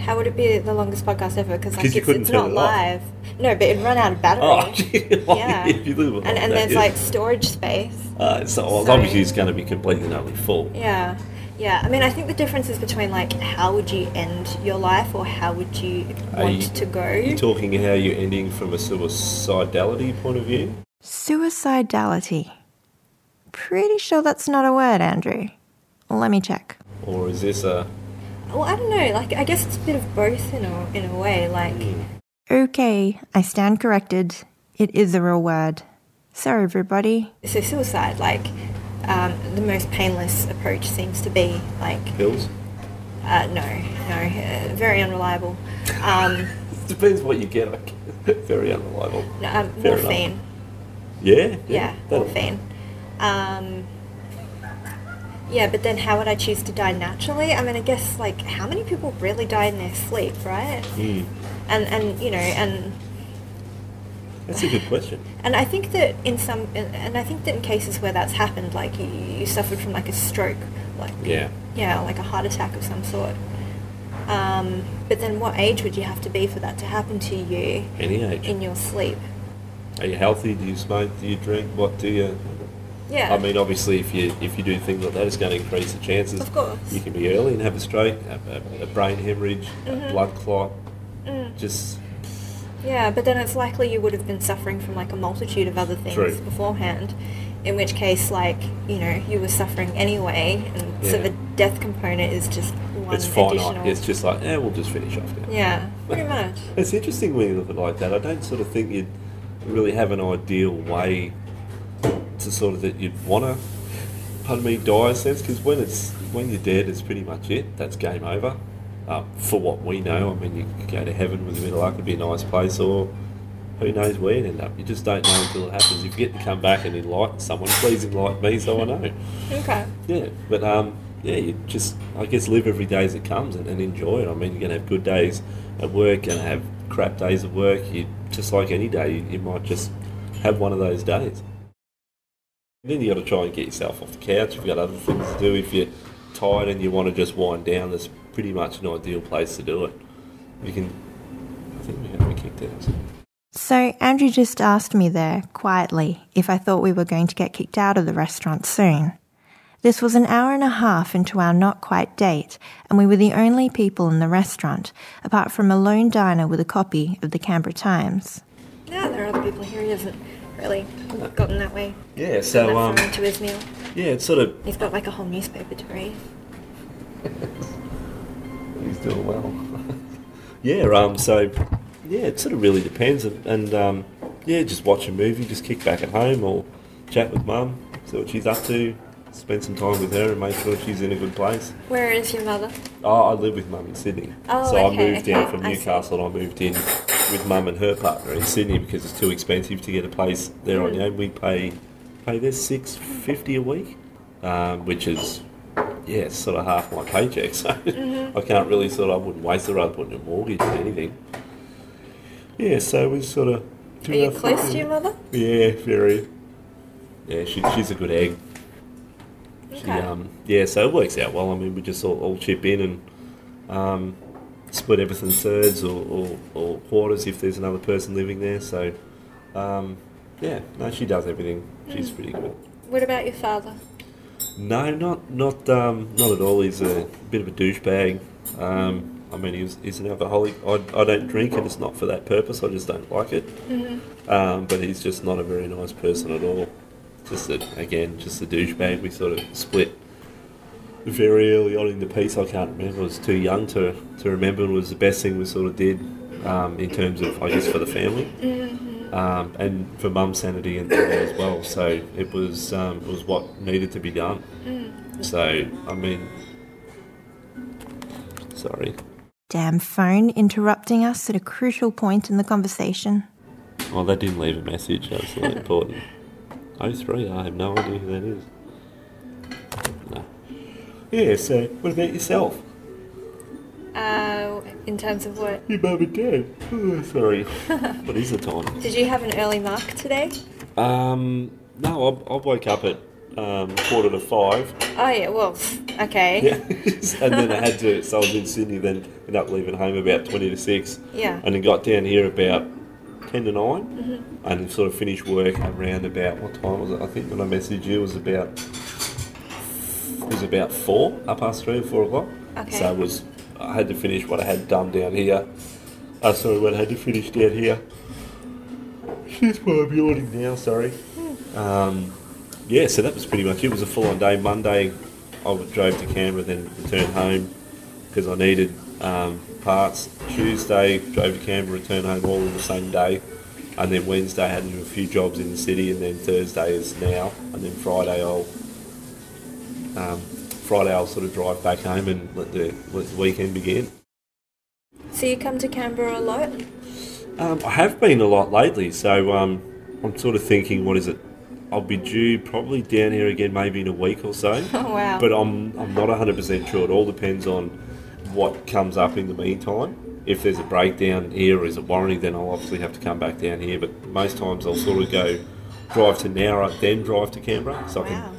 How would it be the longest podcast ever? Because like
'Cause you
it's,
couldn't
it's
turn
not
it off.
live. No, but it'd run out of battery.
oh,
yeah.
if you live with
and and there's like storage space.
Uh, so, well,
so-
obviously it's going to be completely and utterly full.
Yeah. Yeah, I mean, I think the difference is between like how would you end your life or how would you
Are
want
you-
to go.
You're talking how you're ending from a suicidality point of view.
Suicidality. Pretty sure that's not a word, Andrew. Let me check.
Or is this a
well, I don't know. Like, I guess it's a bit of both in a in a way. Like, hmm.
Okay, I stand corrected. It is a real word. Sorry, everybody.
so suicide, like, um, the most painless approach seems to be like,
pills?
uh, no, no, uh, very unreliable. Um,
Depends what you get. I guess. Very unreliable.
no, um,
Fair enough.
morphine.
Yeah.
Yeah,
that'll-
morphine. Um, yeah, but then how would I choose to die naturally? I mean, I guess like how many people really die in their sleep, right?
Mm,
And and you know, and
that's a good question.
and I think that in some, and I think that in cases where that's happened, like you, you suffered from like a stroke, like
Yeah.
yeah, like a heart attack of some sort. Um, but then, what age would you have to be for that to happen to you
Any age.
in your sleep?
Are you healthy? Do you smoke? Do you drink? What do you?
Yeah.
I mean, obviously, if you if you do things like that, it's going to increase the chances.
Of course.
You can be early and have a stroke, a, a, a brain hemorrhage,
Mm-hmm.
a blood clot.
Mm.
Just
Yeah, but then it's likely you would have been suffering from like a multitude of other things
True.
beforehand. In which case, like you know, you were suffering anyway, and so
Yeah.
the death component is just one
it's finite.
additional.
It's just like, eh, we'll just finish off now.
yeah, pretty much.
It's interesting when you look at it like that. I don't sort of think you'd really have an ideal way to sort of that you'd want to, pardon me, die a sense. Because when it's when you're dead, it's pretty much it. That's game over. Um, for what we know, I mean, you could go to heaven with a bit of luck. It'd be a nice place, or who knows where you'd end up. You just don't know until it happens. If you get to come back and enlighten someone, please enlighten me so I know.
Okay.
Yeah, but um, yeah, you just I guess live every day as it comes and, and enjoy it. I mean, you're gonna have good days at work and have crap days at work. You just like any day, you, you might just have one of those days. then you got to try and get yourself off the couch. You've got other things to do. If you're tired and you want to just wind down, that's pretty much an ideal place to do it. You can. I think we're going to be kicked out.
So, Andrew just asked me there, quietly, if I thought we were going to get kicked out of the restaurant soon. This was an hour and a half into our not quite date, and we were the only people in the restaurant, apart from a lone diner with a copy of the Canberra Times.
Yeah, there are other people here. He hasn't really gotten that way.
Yeah, so
that
um,
far into his meal.
yeah, it's sort of
He's got like a whole newspaper to read.
He's doing well. yeah, um, so yeah, it sort of really depends, and, and um, yeah, just watch a movie, just kick back at home, or chat with mum, see what she's up to, spend some time with her, and make sure she's in a good place.
Where is your mother?
Oh, I live with mum in Sydney,
Oh,
so I
okay,
moved down
okay,
from
I.
Newcastle, and I moved in with mum and her partner in Sydney because it's too expensive to get a place there
Mm.
on your own. We pay pay there six fifty a week, um, which is yeah, it's sort of half my paycheck. So I can't really sort of I wouldn't waste it rather putting a mortgage or anything. Yeah, so we sort of.
Are you close to your mother?
Yeah, very. Yeah, she, she's a good egg. She,
Okay.
um, yeah, so it works out well. I mean, we just all, all chip in and um, split everything thirds or, or, or quarters if there's another person living there. So, um, yeah, no, she does everything. She's pretty good.
What about your father?
No, not not um, not at all. He's a bit of a douchebag. Um, I mean, he's, he's an alcoholic. I, I don't drink, and it's not for that purpose. I just don't like it. Um, but he's just not a very nice person at all. Just a, again, just a douchebag. We sort of split very early on in the piece. I can't remember. I was too young to, to remember. It was the best thing we sort of did um, in terms of, I guess, for the family um, and for mum's sanity and and as well. So it was um, it was what needed to be done. So I mean, sorry.
Damn phone interrupting us at a crucial point in the conversation.
Well, that didn't leave a message. That was really important. Oh three. I have no idea who that is. No. Yeah. So what about yourself?
Uh, in terms of what?
Your mum and dad. Oh, sorry. what is the time?
Did you have an early mark today?
Um. No, I, I woke up at um, quarter to five.
Oh yeah. Well, okay.
Yeah. and then I had to, so I was in Sydney, then ended up leaving home about 20 to 6.
Yeah.
And then got down here about 10 to 9. And then sort of finished work around about, what time was it? I think when I messaged you it was about, it was about 4, up past 3 or 4 o'clock.
Okay.
So it was, I had to finish what I had done down here. Uh, sorry, what I had to finish down here. She's I'm yawning now, sorry. Um, yeah, so that was pretty much it. It was a full on day. Monday, I drove to Canberra, then returned home because I needed um, parts. Tuesday, drove to Canberra, returned home all in the same day. And then Wednesday, I had to do a few jobs in the city, and then Thursday is now. And then Friday, I'll um, Friday I'll sort of drive back home and let the, let the weekend begin.
So you come to Canberra a lot?
Um, I have been a lot lately, so um, I'm sort of thinking, what is it? I'll be due probably down here again, maybe in a week or so.
Oh wow.
But I'm I'm not 100% sure. It all depends on what comes up in the meantime. If there's a breakdown here or is it warranty, then I'll obviously have to come back down here. But most times I'll sort of go drive to Nowra, then drive to Canberra, so I can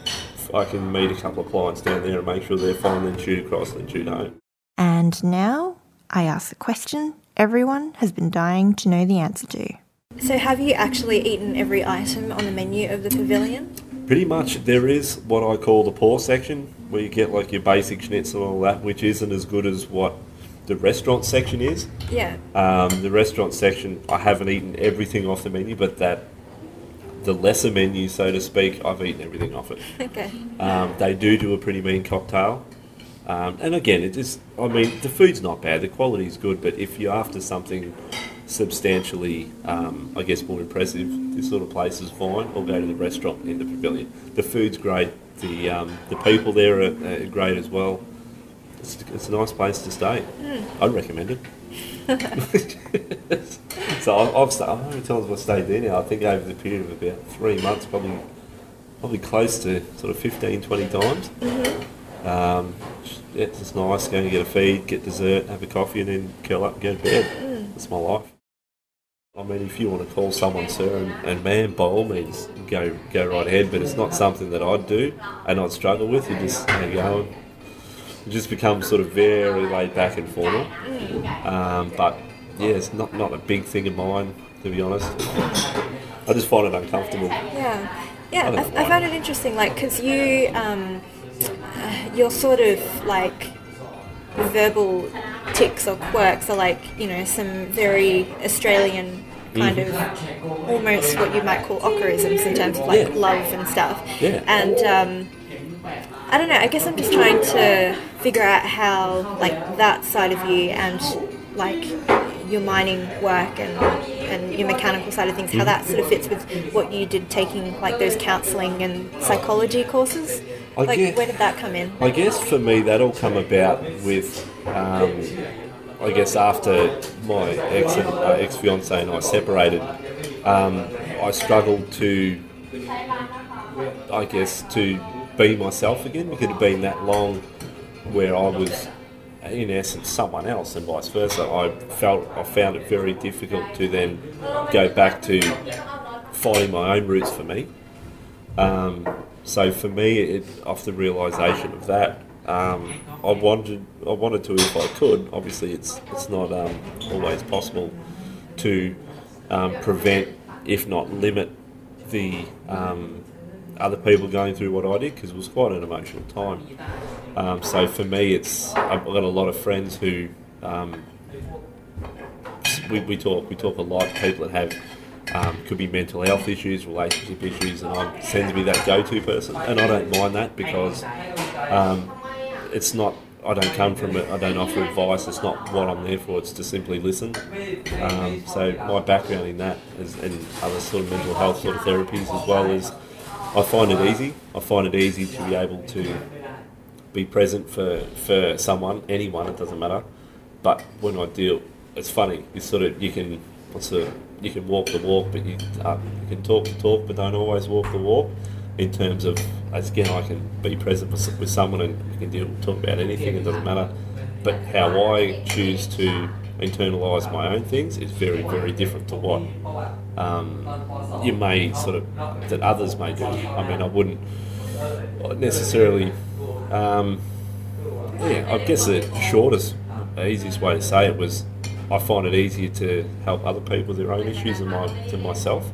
Wow.
I can meet a couple of clients down there and make sure they're fine, then shoot across, then shoot home.
And now I ask the question everyone has been dying to know the answer to.
So have you actually eaten every item on the menu of the pavilion?
Pretty much, there is what I call the poor section, where you get like your basic schnitzel and all that, which isn't as good as what the restaurant section is.
Yeah.
Um, the restaurant section, I haven't eaten everything off the menu, but that the lesser menu, so to speak, I've eaten everything off it.
Okay.
Um, they do do a pretty mean cocktail. Um, and again, it is, I mean, the food's not bad, the quality's good, but if you're after something substantially, um, I guess, more impressive, this sort of place is fine, or go to the restaurant in the pavilion. The food's great, the, um, the people there are, are great as well. It's, it's a nice place to stay. I'd recommend it. so I've, I've how many times have I stayed there now? I think over the period of about three months, probably probably close to sort of 15, 20 times. Um, yeah, it's nice. Go and get a feed, get dessert, have a coffee, and then curl up and go to bed. That's my life. I mean, if you want to call someone sir and, and man, by all means, go go right ahead. But it's not something that I'd do and I'd struggle with. You just you going. It just becomes sort of very laid back and formal. Um, but yeah, it's not not a big thing of mine to be honest. I just find it uncomfortable.
Yeah. Yeah,
I
I, I found it interesting, like, because you, um, uh, your sort of like verbal ticks or quirks are like, you know, some very Australian kind of almost what you might call ockerisms in terms of like
Mm-hmm. Yeah.
love and stuff.
Yeah.
And um, I don't know. I guess I'm just trying to figure out how like that side of you and like your mining work and and your mechanical side of things, how that sort of fits with what you did taking like those counselling and psychology courses.
I
Like,
get-
where did that come in?
I guess for me, that all come about with, um, I guess after my ex and uh, ex fiance and I separated, um, I struggled to I guess, to be myself again. Because could have been that long where I was, in essence, someone else, and vice versa. I felt I found it very difficult to then go back to finding my own roots for me. Um, so for me, it, off the realization of that, um, I wanted I wanted to if I could. Obviously, it's it's not um, always possible to um, prevent, if not limit, the um, other people going through what I did because it was quite an emotional time. Um, so for me, it's I've got a lot of friends who um, we, we talk we talk a lot. People that have um, could be mental health issues, relationship issues, and I tend to be that go-to person, and I don't mind that because um, it's not. I don't come from it. I don't offer advice. It's not what I'm there for. It's to simply listen. Um, so my background in that is and other sort of mental health sort of therapies as well is I find it easy. I find it easy to be able to be present for, for someone, anyone, it doesn't matter. But when I deal, it's funny. You sort of you can what's the you can walk the walk, but you uh, you can talk the talk, but don't always walk the walk. In terms of, as again, I can be present with, with someone and you can deal, talk about anything. It doesn't matter. But how I choose to internalise my own things is very, very different to what um, you may sort of that others may do. I mean, I wouldn't necessarily. Um, yeah, I guess the shortest, easiest way to say it was, I find it easier to help other people with their own issues than my than myself.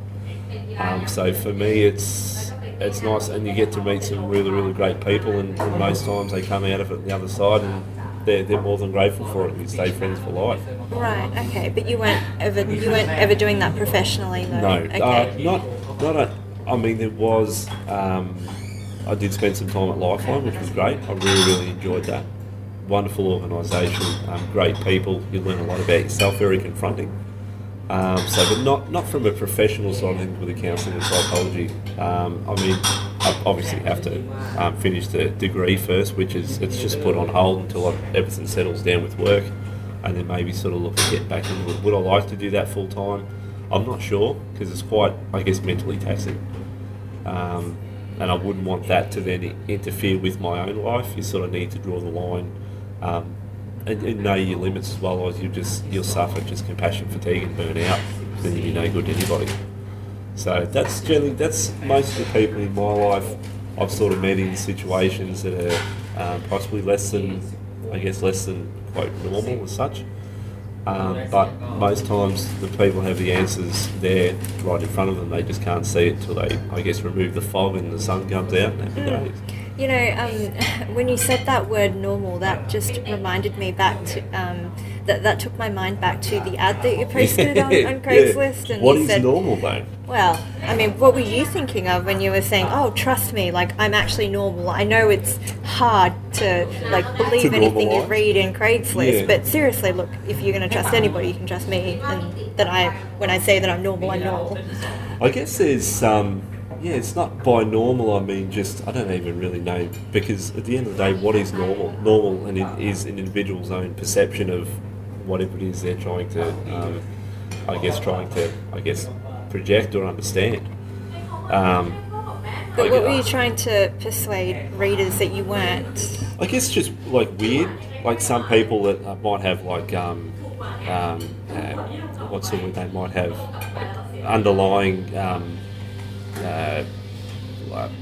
Um, so for me, it's it's nice, and you get to meet some really really great people, and, and most times they come out of it the other side, and they're, they're more than grateful for it, and you stay friends for life.
Right. Okay. But you weren't ever you weren't ever doing that professionally, though.
No,
Okay.
uh, not not a. I mean, there was. Um, I did spend some time at Lifeline, which was great. I really, really enjoyed that. Wonderful organisation, um, great people. You learn a lot about yourself. Very confronting. Um, so, but not not from a professional side of things with counselling and psychology. Um, I mean, I obviously have to um, finish the degree first, which is it's just put on hold until I, everything settles down with work, and then maybe sort of look at get back into it. Would I like to do that full time? I'm not sure because it's quite, I guess, mentally taxing. Um, and I wouldn't want that to then interfere with my own life. You sort of need to draw the line um, and, and know your limits as well, or you just you'll suffer just compassion fatigue and burn out. Then you'll be no good to anybody. So that's generally that's most of the people in my life I've sort of met in situations that are um, possibly less than I guess less than quote normal as such. Um, but most times the people have the answers there right in front of them. They just can't see it till they, I guess, remove the fog and the sun comes out. And happy days.
You know, um, when you said that word normal, that just reminded me back to um, that that took my mind back to the ad that you posted on,
Yeah,
on Craigslist,
yeah.
and
What is
said,
normal though?
Well, I mean, what were you thinking of when you were saying, "Oh, trust me, like I'm actually normal." I know it's hard to like believe
To
anything you read in Craigslist,
Yeah.
but seriously, look, if you're going to trust anybody, you can trust me, and that I, when I say that I'm normal, I'm normal.
I guess there's, um, yeah, it's not by normal. I mean, just I don't even really know because at the end of the day, what is normal? Normal and it is an individual's own perception of whatever it is they're trying to, um, I guess, trying to, I guess, project or understand. Um,
But what were you trying to persuade readers that you weren't?
I guess just like weird, like some people that might have like um, um, uh, what's the word they might have like, underlying um, uh,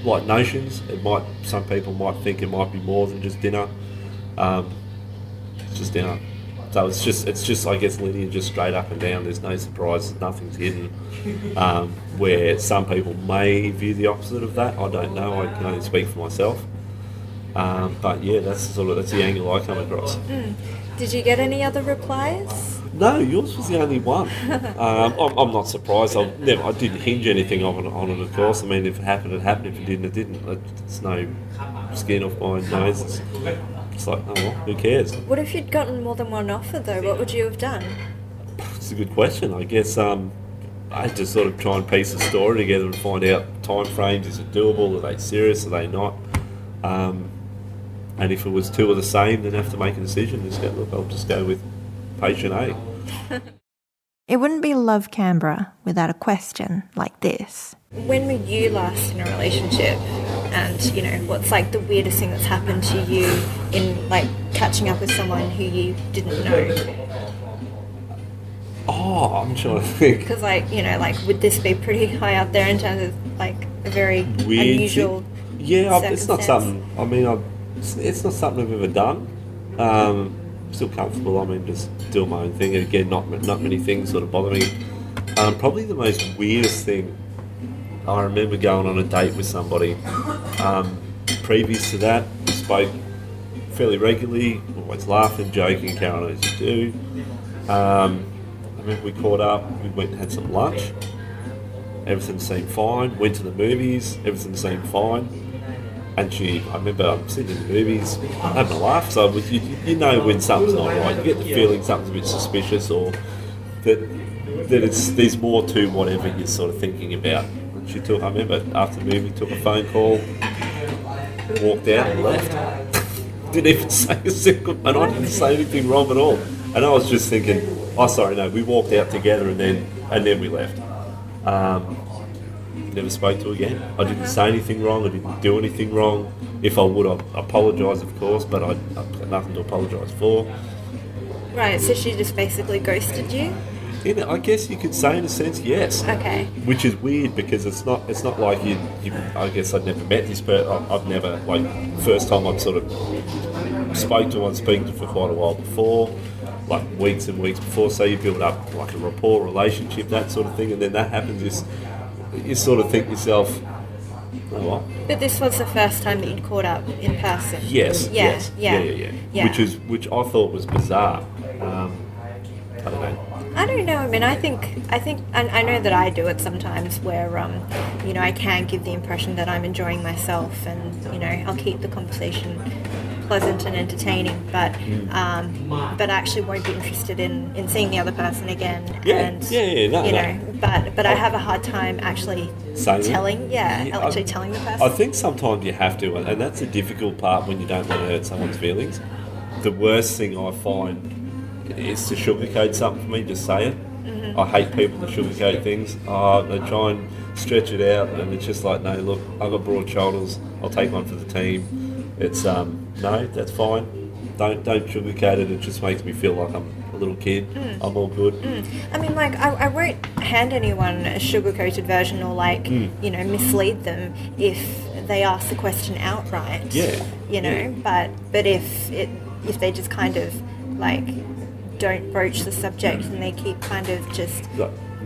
like, notions. It might some people might think it might be more than just dinner. Um, it's just dinner. So it's just it's just I guess linear, just straight up and down. There's no surprises, nothing's hidden. Um, where some people may view the opposite of that, I don't know. I can only speak for myself. Um, but yeah, that's sort of that's the angle I come across.
Did you get any other replies?
No, yours was the only one. um, I'm, I'm not surprised. I never, I didn't hinge anything on it, on it, of course. I mean, if it happened, it happened. If it didn't, it didn't. It's no skin off my nose. It's, it's like, oh well, who cares?
What if you'd gotten more than one offer, though? What would you have done?
It's a good question. I guess um, I had to sort of try and piece the story together and find out time frames. Is it doable? Are they serious? Are they not? Um, and if it was two of the same, then have to make a decision. Just go, look, I'll just go with patient A.
It wouldn't be Love Canberra without a question like this.
When were you last in a relationship? And, you know, what's like the weirdest thing that's happened to you in like catching up with someone who you didn't know?
Oh, I'm trying to think.
Because, like, you know, like, would this be pretty high up there in terms of like a very
Weird.
unusual?
Yeah, it's not something. I mean, I, it's, it's not something I've ever done. Um, still comfortable. I mean, just doing my own thing. And again, not not many things sort of bother me. Um, probably the most weirdest thing. I remember going on a date with somebody. Um, previous to that, we spoke fairly regularly, always laughing, joking, on as you do. Um, I remember we caught up, we went and had some lunch. Everything seemed fine. Went to the movies, everything seemed fine. And she, I remember I'm sitting in the movies, having a laugh. So you, you- you know when something's not right. You get the feeling something's a bit suspicious, or that that it's there's more to whatever you're sort of thinking about. And she took, I remember after the movie, took a phone call, walked out and left. didn't even say a single, and I didn't say anything wrong at all. And I was just thinking, oh, sorry, no, we walked out together and then and then we left. Um, never spoke to again. I didn't say anything wrong. I didn't do anything wrong. If I would, I'd apologise, of course, but I, I've got nothing to apologise for.
Right. So she just basically ghosted you.
In, I guess you could say, in a sense, yes.
Okay.
Which is weird because it's not it's not like you. you I guess I'd never met this person. I've never like first time I've sort of spoke to one, speaking to for quite a while before, like weeks and weeks before. So you build up like a rapport, relationship, that sort of thing, and then that happens. Just you sort of think to yourself, oh well,
But this was the first time that you'd caught up in person.
yes,
Yeah.
yes,
Yeah.
yeah, yeah,
Yeah.
Which is which I thought was bizarre. Um, I don't know.
I don't know. I mean, I think I think and I know that I do it sometimes, where um, you know, I can give the impression that I'm enjoying myself, and you know, I'll keep the conversation pleasant and entertaining, but
Mm.
um, but I actually won't be interested in, in seeing the other person again.
Yeah,
and
yeah, yeah, no,
you
no.
know, but but I have a hard time actually
Saying
telling. Yeah,
Yeah,
actually
I-
telling the person.
I think sometimes you have to, and that's the difficult part when you don't want to hurt someone's feelings. The worst thing I find is to sugarcoat something for me, just say it.
Mm-hmm.
I hate people that sugarcoat things. Uh, they try and stretch it out, and it's just like, no, look, I've got broad shoulders. I'll take one for the team. It's um, no, that's fine. Don't don't sugarcoat it. It just makes me feel like I'm a little kid.
Mm.
I'm all good.
I mean, like, I, I won't hand anyone a sugar coated version or, like,
Mm.
you know, mislead them if they ask the question outright.
Yeah,
You know,
yeah.
but but if it if they just kind of like don't broach the subject and they keep kind of just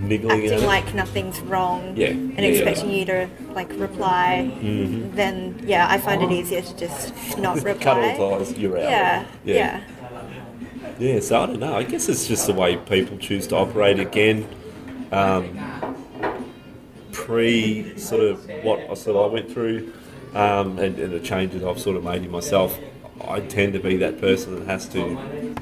niggling
acting like nothing's wrong
Yeah,
and
yeah, yeah.
expecting you to like reply,
Mhm.
then yeah, I find it easier to just not reply.
Cut all ties. You're out.
Yeah,
Yeah.
yeah.
Yeah, so I don't know. I guess it's just the way people choose to operate. Again, um, pre sort of what I sort of I went through, um, and, and the changes I've sort of made in myself, I tend to be that person that has to.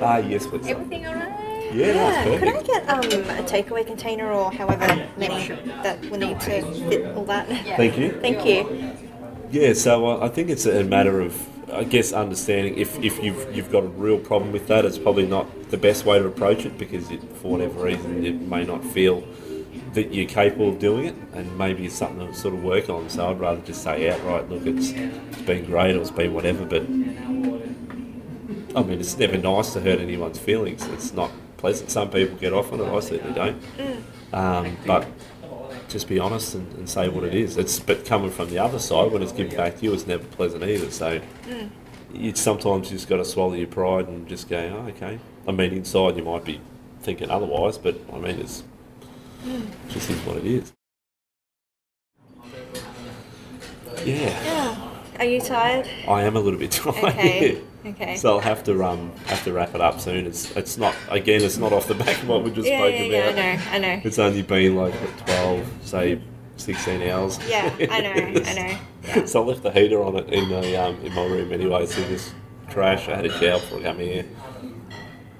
Ah, yes, please.
Everything alright?
Yeah, that's
Could I get um, a takeaway container or however many that we need to fit all that?
Thank you.
Thank you.
Yeah, so uh, I think it's a matter of, I guess, understanding if, if you've you've got a real problem with that, it's probably not the best way to approach it because it, for whatever reason it may not feel that you're capable of doing it, and maybe it's something to sort of work on. So I'd rather just say outright, look, it's it's been great, or it's been whatever, but I mean, it's never nice to hurt anyone's feelings. It's not pleasant. Some people get off on it. I certainly don't. Um, but just be honest and, and say what it is. It's but coming from the other side when it's given back to you, it's never pleasant either. So you sometimes you just got to swallow your pride and just go, oh, okay. I mean, inside you might be thinking otherwise, but I mean, it's just is what it is. Yeah,
Yeah. Are you tired?
I am a little bit tired.
Okay. Okay.
So I'll have to um have to wrap it up soon. It's it's not again. It's not off the back of what we just
yeah,
spoke
yeah, yeah. I know, I know.
It's only been like twelve, say sixteen hours.
Yeah, I know, I know. Yeah.
so I left the heater on it in the um, in my room anyway. So this crash. I had a shower before I come here.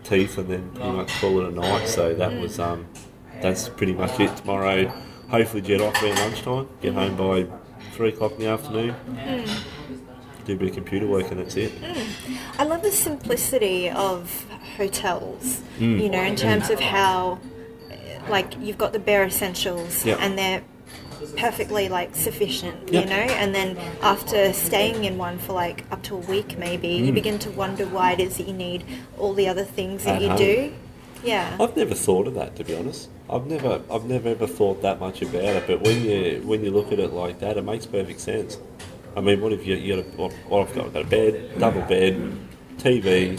Teeth and then pretty much call it a night. So that was um that's pretty much it. Tomorrow, hopefully jet off around lunchtime. Get home by three o'clock in the afternoon. do a bit of computer work, and that's it.
I love the simplicity of hotels,
Mm.
you know, in terms of how, like, you've got the bare essentials
Yep.
and they're perfectly, like, sufficient,
Yep.
you know, and then after staying in one for, like, up to a week maybe, you
Mm.
begin to wonder why it is that you need all the other things that
At
you
home.
do. Yeah.
I've never thought of that to be honest. I've never, I've never ever thought that much about it. But when you when you look at it like that, it makes perfect sense. I mean, what if you you got a what, what I've got? I've got a bed, double bed, TV,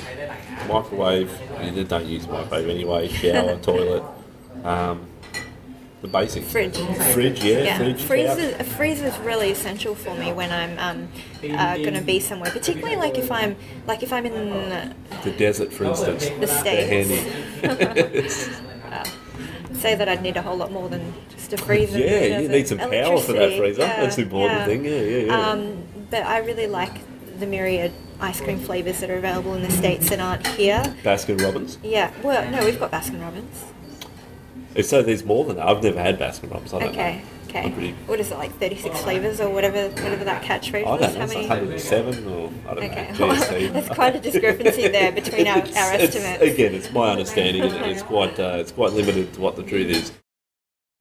microwave. You don't use microwave anyway. Shower, toilet, um, the basics.
Fridge.
Fridge, yeah,
Yeah,
fridge.
freezer, a freezer is really essential for me when I'm um, uh, going to be somewhere, particularly like if I'm like if I'm in uh,
The desert, for instance.
the states. say that I'd need a whole lot more than just a freezer.
Yeah, you need some power for that freezer.
yeah,
That's the important
yeah.
thing. Yeah, yeah, yeah.
Um, but I really like the myriad ice cream flavors that are available in the states that aren't here.
Baskin Robbins.
Yeah, well, no, we've got Baskin Robbins.
So there's more than that. I've never had Baskin Robbins. I don't
Okay,
know.
Okay.
Pretty-
What is it like, thirty six flavors or whatever, whatever that catchphrase
I
was?
don't know,
How
it's
many?
107 or I don't
Okay,
know, GST.
there's quite a discrepancy there between our,
It's-
our
it's-
estimates.
again, it's my understanding, and it's quite uh, it's quite limited to what the truth is.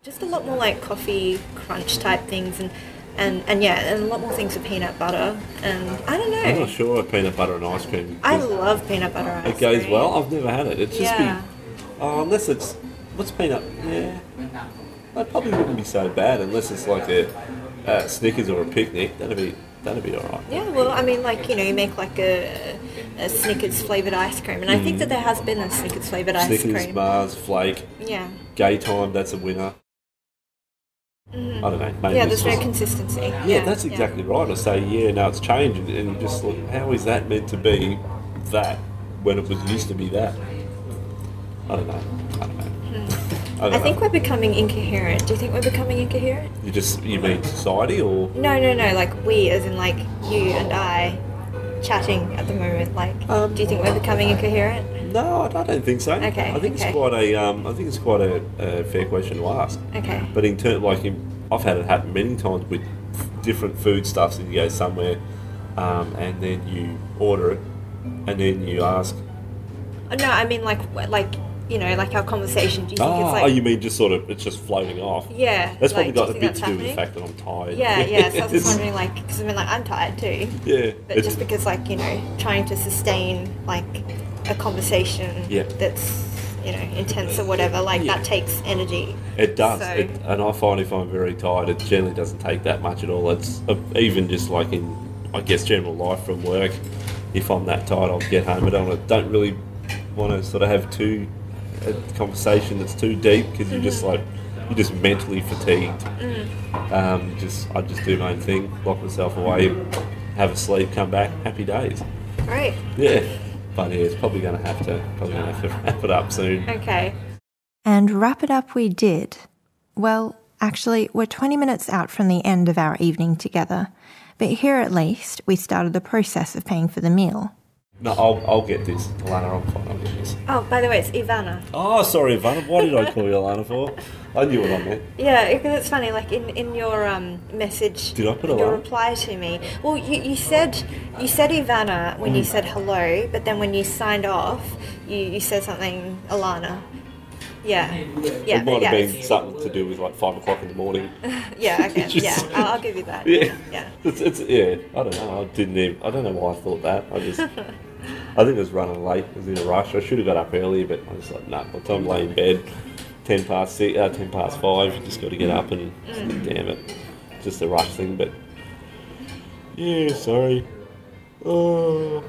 Just a lot more like coffee crunch type things, and and, and yeah, and a lot more things with peanut butter. And I don't know.
I'm not sure of peanut butter and ice cream.
I love peanut butter ice cream.
it goes
cream.
well. I've never had it. It's just
Yeah.
be oh, unless it's what's peanut. Yeah, that probably wouldn't be so bad unless it's like a, a Snickers or a picnic. That'd be that'd be all right.
Yeah, well, I mean, like you know, you make like a, a Snickers flavored ice cream, and I think that there has been a Snickers flavored ice
Mm. Snickers,
cream.
Mars, Flake,
Yeah,
Gaytime. That's a winner. I don't know. Maybe
yeah. There's no consistency.
Yeah, that's exactly right. I say, yeah, now it's changed, and you just look, how is that meant to be that when it was used to be that? I don't know. I don't know. I.
I
know.
think we're becoming incoherent. Do you think we're becoming incoherent?
you just you mean society or
No, no, no. Like we, as in like you and I, chatting at the moment. Like,
Um,
do you think we're becoming incoherent?
no? I don't think so.
Okay,
I think
okay.
it's quite a um, I think it's quite a, a fair question to ask.
Okay.
But in turn, like in, I've had it happen many times with different foodstuffs, and you go somewhere, um, and then you order it, and then you ask,
No, I mean like like you know like our conversation. Do you think
oh,
it's like
oh, you mean just sort of it's just floating off?
yeah?
That's probably
you
got a bit to do with the fact that I'm tired.
Yeah, yeah. So I was just wondering, like, because I mean, like, I'm tired too.
Yeah.
But
it's-
just because, like, you know, trying to sustain like a conversation
Yeah.
that's you know intense or whatever, like
Yeah.
that takes energy.
It does,
So-
it, and I find if I'm very tired, it generally doesn't take that much at all. It's uh, even just like in, I guess, general life from work. If I'm that tired, I'll get home. I don't, don't really want to sort of have too a conversation that's too deep because you're just like you're just mentally fatigued. Um, just I just do my own thing, lock myself away, have a sleep, come back, happy days.
Great.
Yeah, but yeah, it's probably going to have to probably going to have to wrap it up soon.
Okay.
And wrap it up we did. Well, actually, we're 20 minutes out from the end of our evening together, but here at least we started the process of paying for the meal.
No, I'll, I'll get this, Alana. I'm fine. I'll get this.
Oh, by the way, it's Ivana.
Oh, sorry, Ivana. What did I call you Alana for? I knew what I meant.
Yeah, because it's funny. Like in, in your um, message,
Did I put
your
Alana?
reply to me? Well, you, you said you said Ivana when
Mm.
you said hello, but then when you signed off, you, you said something Alana. Yeah, yeah,
it might
yeah,
have been something to do with like five o'clock in the morning.
yeah. Okay,
Just-
yeah, I'll, I'll give you that.
Yeah.
yeah.
It's, it's yeah. I don't know. I didn't even. I don't know why I thought that. I just. I think I was running late. I was in a rush. I should have got up earlier, but I was like, nah. By the time I lay in bed, ten past six, uh, ten past five, you just got to get up and
Mm.
damn it, just a rush thing. But yeah, sorry. Oh.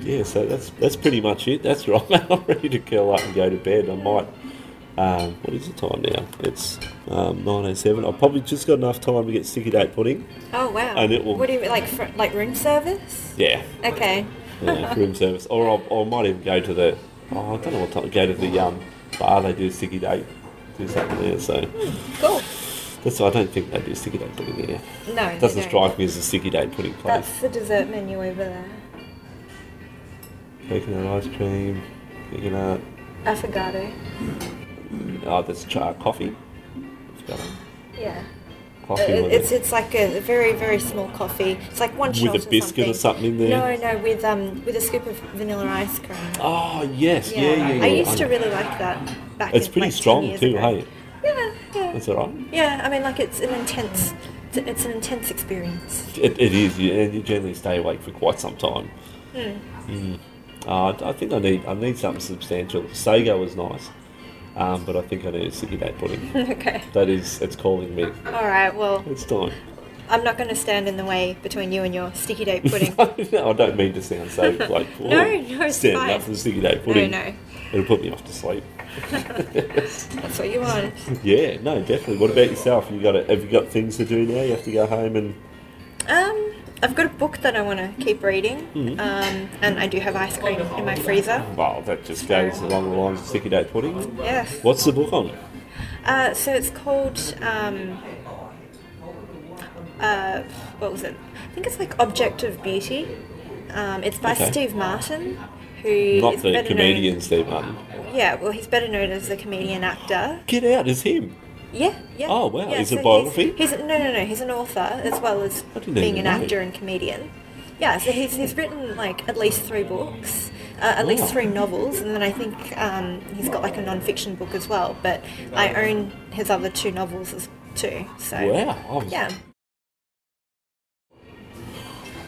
Yeah, so that's that's pretty much it. That's right. I'm ready to curl up and go to bed. I might. Um, what is the time now? It's um, 9:07. I've probably just got enough time to get sticky date pudding.
Oh wow.
And it will-
What do you mean, like fr- like room service?
Yeah,
Okay.
yeah room service. Or, I'll, or I might even go to the. Oh, I don't know what time. Go to the um, bar. They do sticky date. Do something there. So
Cool.
that's. I don't think they do sticky date pudding there.
No.
It doesn't strike me as a sticky date pudding place.
That's the dessert menu over there.
Coconut ice cream. Coconut.
Affogato.
Oh, that's char coffee. It.
Yeah.
coffee
Uh,
with
it's
it?
it's like a very very small coffee. It's like one shot
With a
or
biscuit or something in there?
No, no, with um with a scoop of vanilla ice cream.
Oh yes, yeah, yeah, yeah.
I used to really like that back.
It's
in,
pretty
like, 10
strong too,
ago.
hey.
Yeah, yeah,
That's all right.
yeah. I mean, like it's an intense, it's, an intense experience.
It, it is, you, and you generally stay awake for quite some time. Mm. Uh, I think I need I need something substantial. Sago was nice, um, but I think I need a sticky date pudding.
okay.
that is, it's calling me.
All right. Well,
It's time.
I'm not going to stand in the way between you and your sticky date pudding.
no, I don't mean to sound so like
No, no, it's fine.
up for the sticky date
no,
pudding.
no,
It'll put me off to sleep.
that's what you want.
Yeah, no, definitely. What about yourself? You got to, have you got things to do now? You have to go home and
Um, I've got a book that I want to keep reading,
Mm-hmm.
um, and I do have ice cream in my freezer.
well, that just goes along the lines of sticky date pudding.
Yes.
What's the book on?
Uh, so it's called. Um, uh, what was it? I think it's like Object of Beauty. Um, it's by
Okay.
Steve Martin, who
Not
is
the comedian Steve Martin.
Yeah, well, he's better known as the comedian actor.
Get out, it's him.
Yeah, yeah.
Oh, wow.
Yeah,
Is it
so
biography?
He's, he's no, no, no. He's an author as well as being an
know.
actor and comedian. Yeah, so he's, he's written like at least three books, uh, at
Wow.
least three novels, and then I think um, he's got like a non-fiction book as well. But I own his other two novels as too. So
Wow. I,
yeah.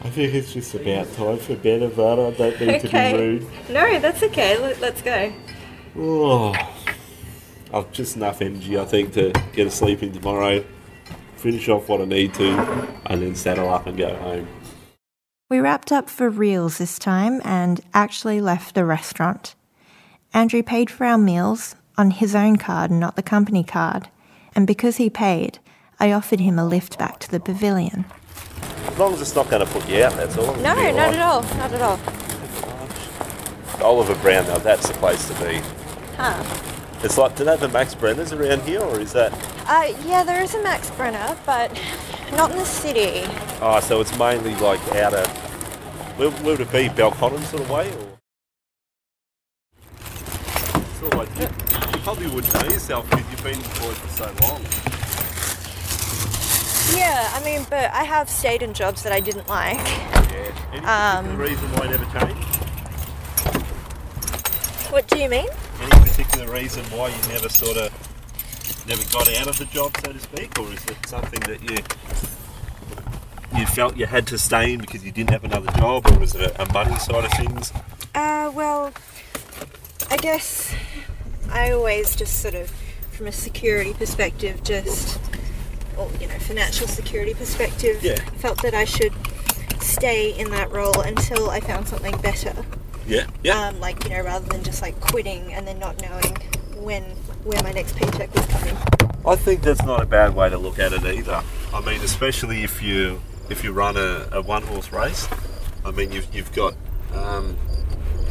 I think it's just about time for bed, Ivana. I don't mean to be
Okay.
rude.
No, that's okay. Let, let's go.
Oh, I've just enough energy, I think, to get a sleep in tomorrow, finish off what I need to, and then saddle up and go home.
We wrapped up for reals this time and actually left the restaurant. Andrew paid for our meals on his own card, not the company card, and because he paid, I offered him a lift back to the pavilion.
As long as it's not going to put you out, that's all.
No, not at all. Not at all.
Oliver Brown, now that's the place to be.
Huh.
It's like, do they have a Max Brenner's around here, or is that?
Uh, yeah, there is a Max Brenner, but not in the city.
Oh, so it's mainly like out of. Where, where would it be? Belconnen sort of way, or? Sort of like you, you probably wouldn't know yourself because you've been employed for so long.
Yeah, I mean, but I have stayed in jobs that I didn't like.
Yeah. Any
Um,
reason why I never changed?
What do you mean?
Any particular reason why you never sort of never got out of the job, so to speak, or is it something that you you felt you had to stay in because you didn't have another job, or was it a, a money side of things?
Uh, well, I guess I always just sort of, from a security perspective, just, or you know, financial security perspective,
Yeah.
felt that I should stay in that role until I found something better.
Yeah, yeah.
Um, like you know, rather than just like quitting and then not knowing when where my next paycheck was coming.
I think that's not a bad way to look at it either. I mean, especially if you if you run a, a one horse race. I mean, you've you've got um,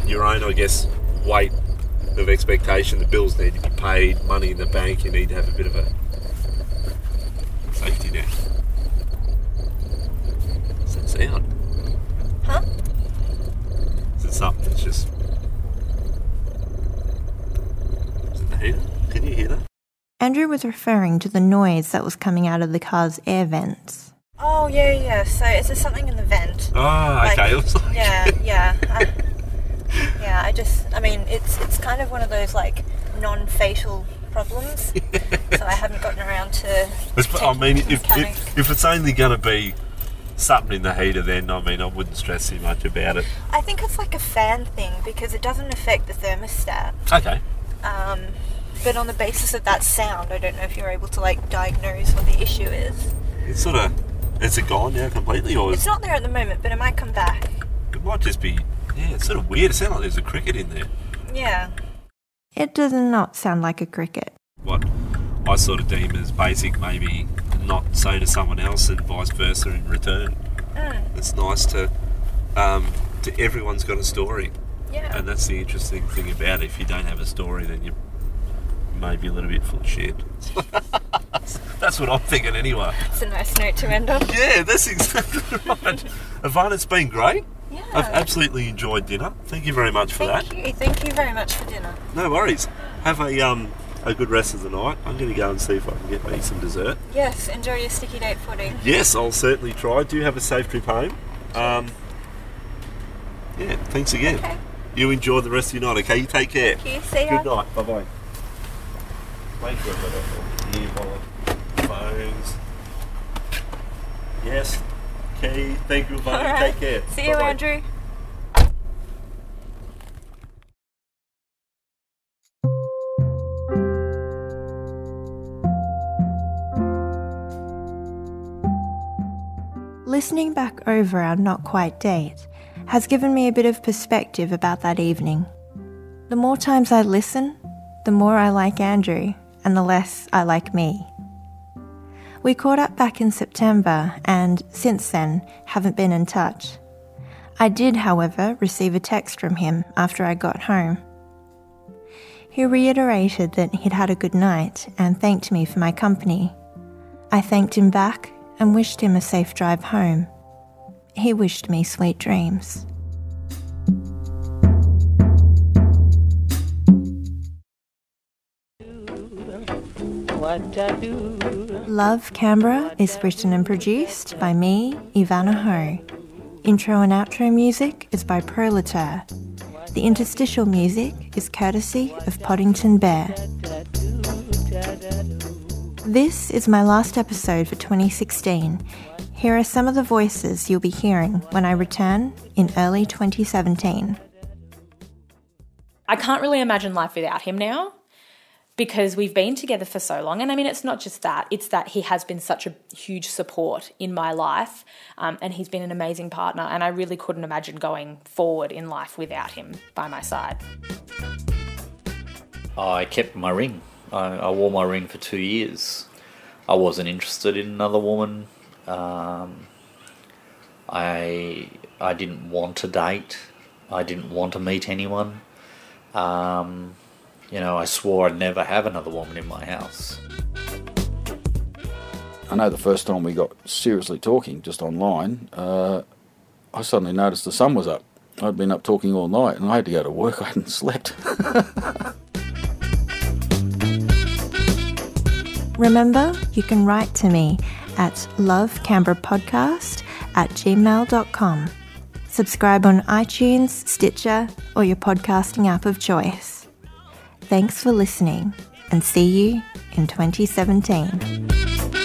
your own, I guess, weight of expectation. The bills need to be paid, money in the bank. You need to have a bit of a safety net. What's that sound?
Huh?
Is it something that's just? Is it the heater? Can you hear that?
Andrew was referring to the noise that was coming out of the car's air vents.
Oh yeah, yeah. So is there something in the vent?
Oh,
Like,
okay. it like-
yeah, yeah. I, yeah, I just, I mean, it's it's kind of one of those like non-fatal problems. so I haven't gotten around to.
I mean, if, if, if it's only going to be something in the heater, then I mean, I wouldn't stress too much about it.
I think it's like a fan thing because it doesn't affect the thermostat.
Okay.
Um, but on the basis of that sound, I don't know if you're able to like diagnose what the issue is.
It's sort of, is it gone now completely, or
It's not there at the moment, but it might come back.
it might just be? Yeah, it's sort of weird. It sounds like there's a cricket in there.
Yeah.
It does not sound like a cricket.
What I sort of deem as basic, maybe not say to someone else, and vice versa in return.
Mm,
It's nice to, um, to everyone's got a story.
yeah.
And that's the interesting thing about it. If you don't have a story, then you may be a little bit full of shit. that's what I'm thinking anyway.
It's a nice note to end on.
Yeah, that's exactly right. Ivana, it's been great.
Yeah.
I've absolutely enjoyed dinner. Thank you very much for
Thank
that.
you. Thank you very much for dinner.
No worries. Have a um a good rest of the night. I'm going to go and see if I can get me some dessert.
Yes, enjoy your sticky date pudding.
Yes, I'll certainly try. Do have a safe trip home. Um, yeah, thanks again.
Okay.
You enjoy the rest of your night, okay? You take care.
Thank you. See ya.
Good night. Bye bye. Make sure I've got. Ear wallet, phones. Yes. Key. Thank you, buddy.
All right.
Take care.
See you,
Bye-bye.
Andrew.
Listening back over our not quite date has given me a bit of perspective about that evening. The more times I listen, the more I like Andrew and the less I like me. We caught up back in September and since then haven't been in touch. I did, however, receive a text from him after I got home. He reiterated that he'd had a good night and thanked me for my company. I thanked him back and wished him a safe drive home. He wished me sweet dreams. Love Canberra is written and produced by me, Ivana Ho. Intro and outro music is by Prolator. The interstitial music is courtesy of Poddington Bear. This is my last episode for 2016. Here are some of the voices you'll be hearing when I return in early 2017.
I can't really imagine life without him now because we've been together for so long. And I mean, it's not just that, it's that he has been such a huge support in my life um, and he's been an amazing partner. And I really couldn't imagine going forward in life without him by my side.
I kept my ring. I, I wore my ring for two years. I wasn't interested in another woman. Um, I I didn't want to date. I didn't want to meet anyone. Um, you know, I swore I'd never have another woman in my house.
I know the first time we got seriously talking just online, uh, I suddenly noticed the sun was up. I'd been up talking all night and I had to go to work. I hadn't slept.
Remember, you can write to me at lovecanberrapodcast at gmail.com. Subscribe on iTunes, Stitcher, or your podcasting app of choice. Thanks for listening and see you in 2017.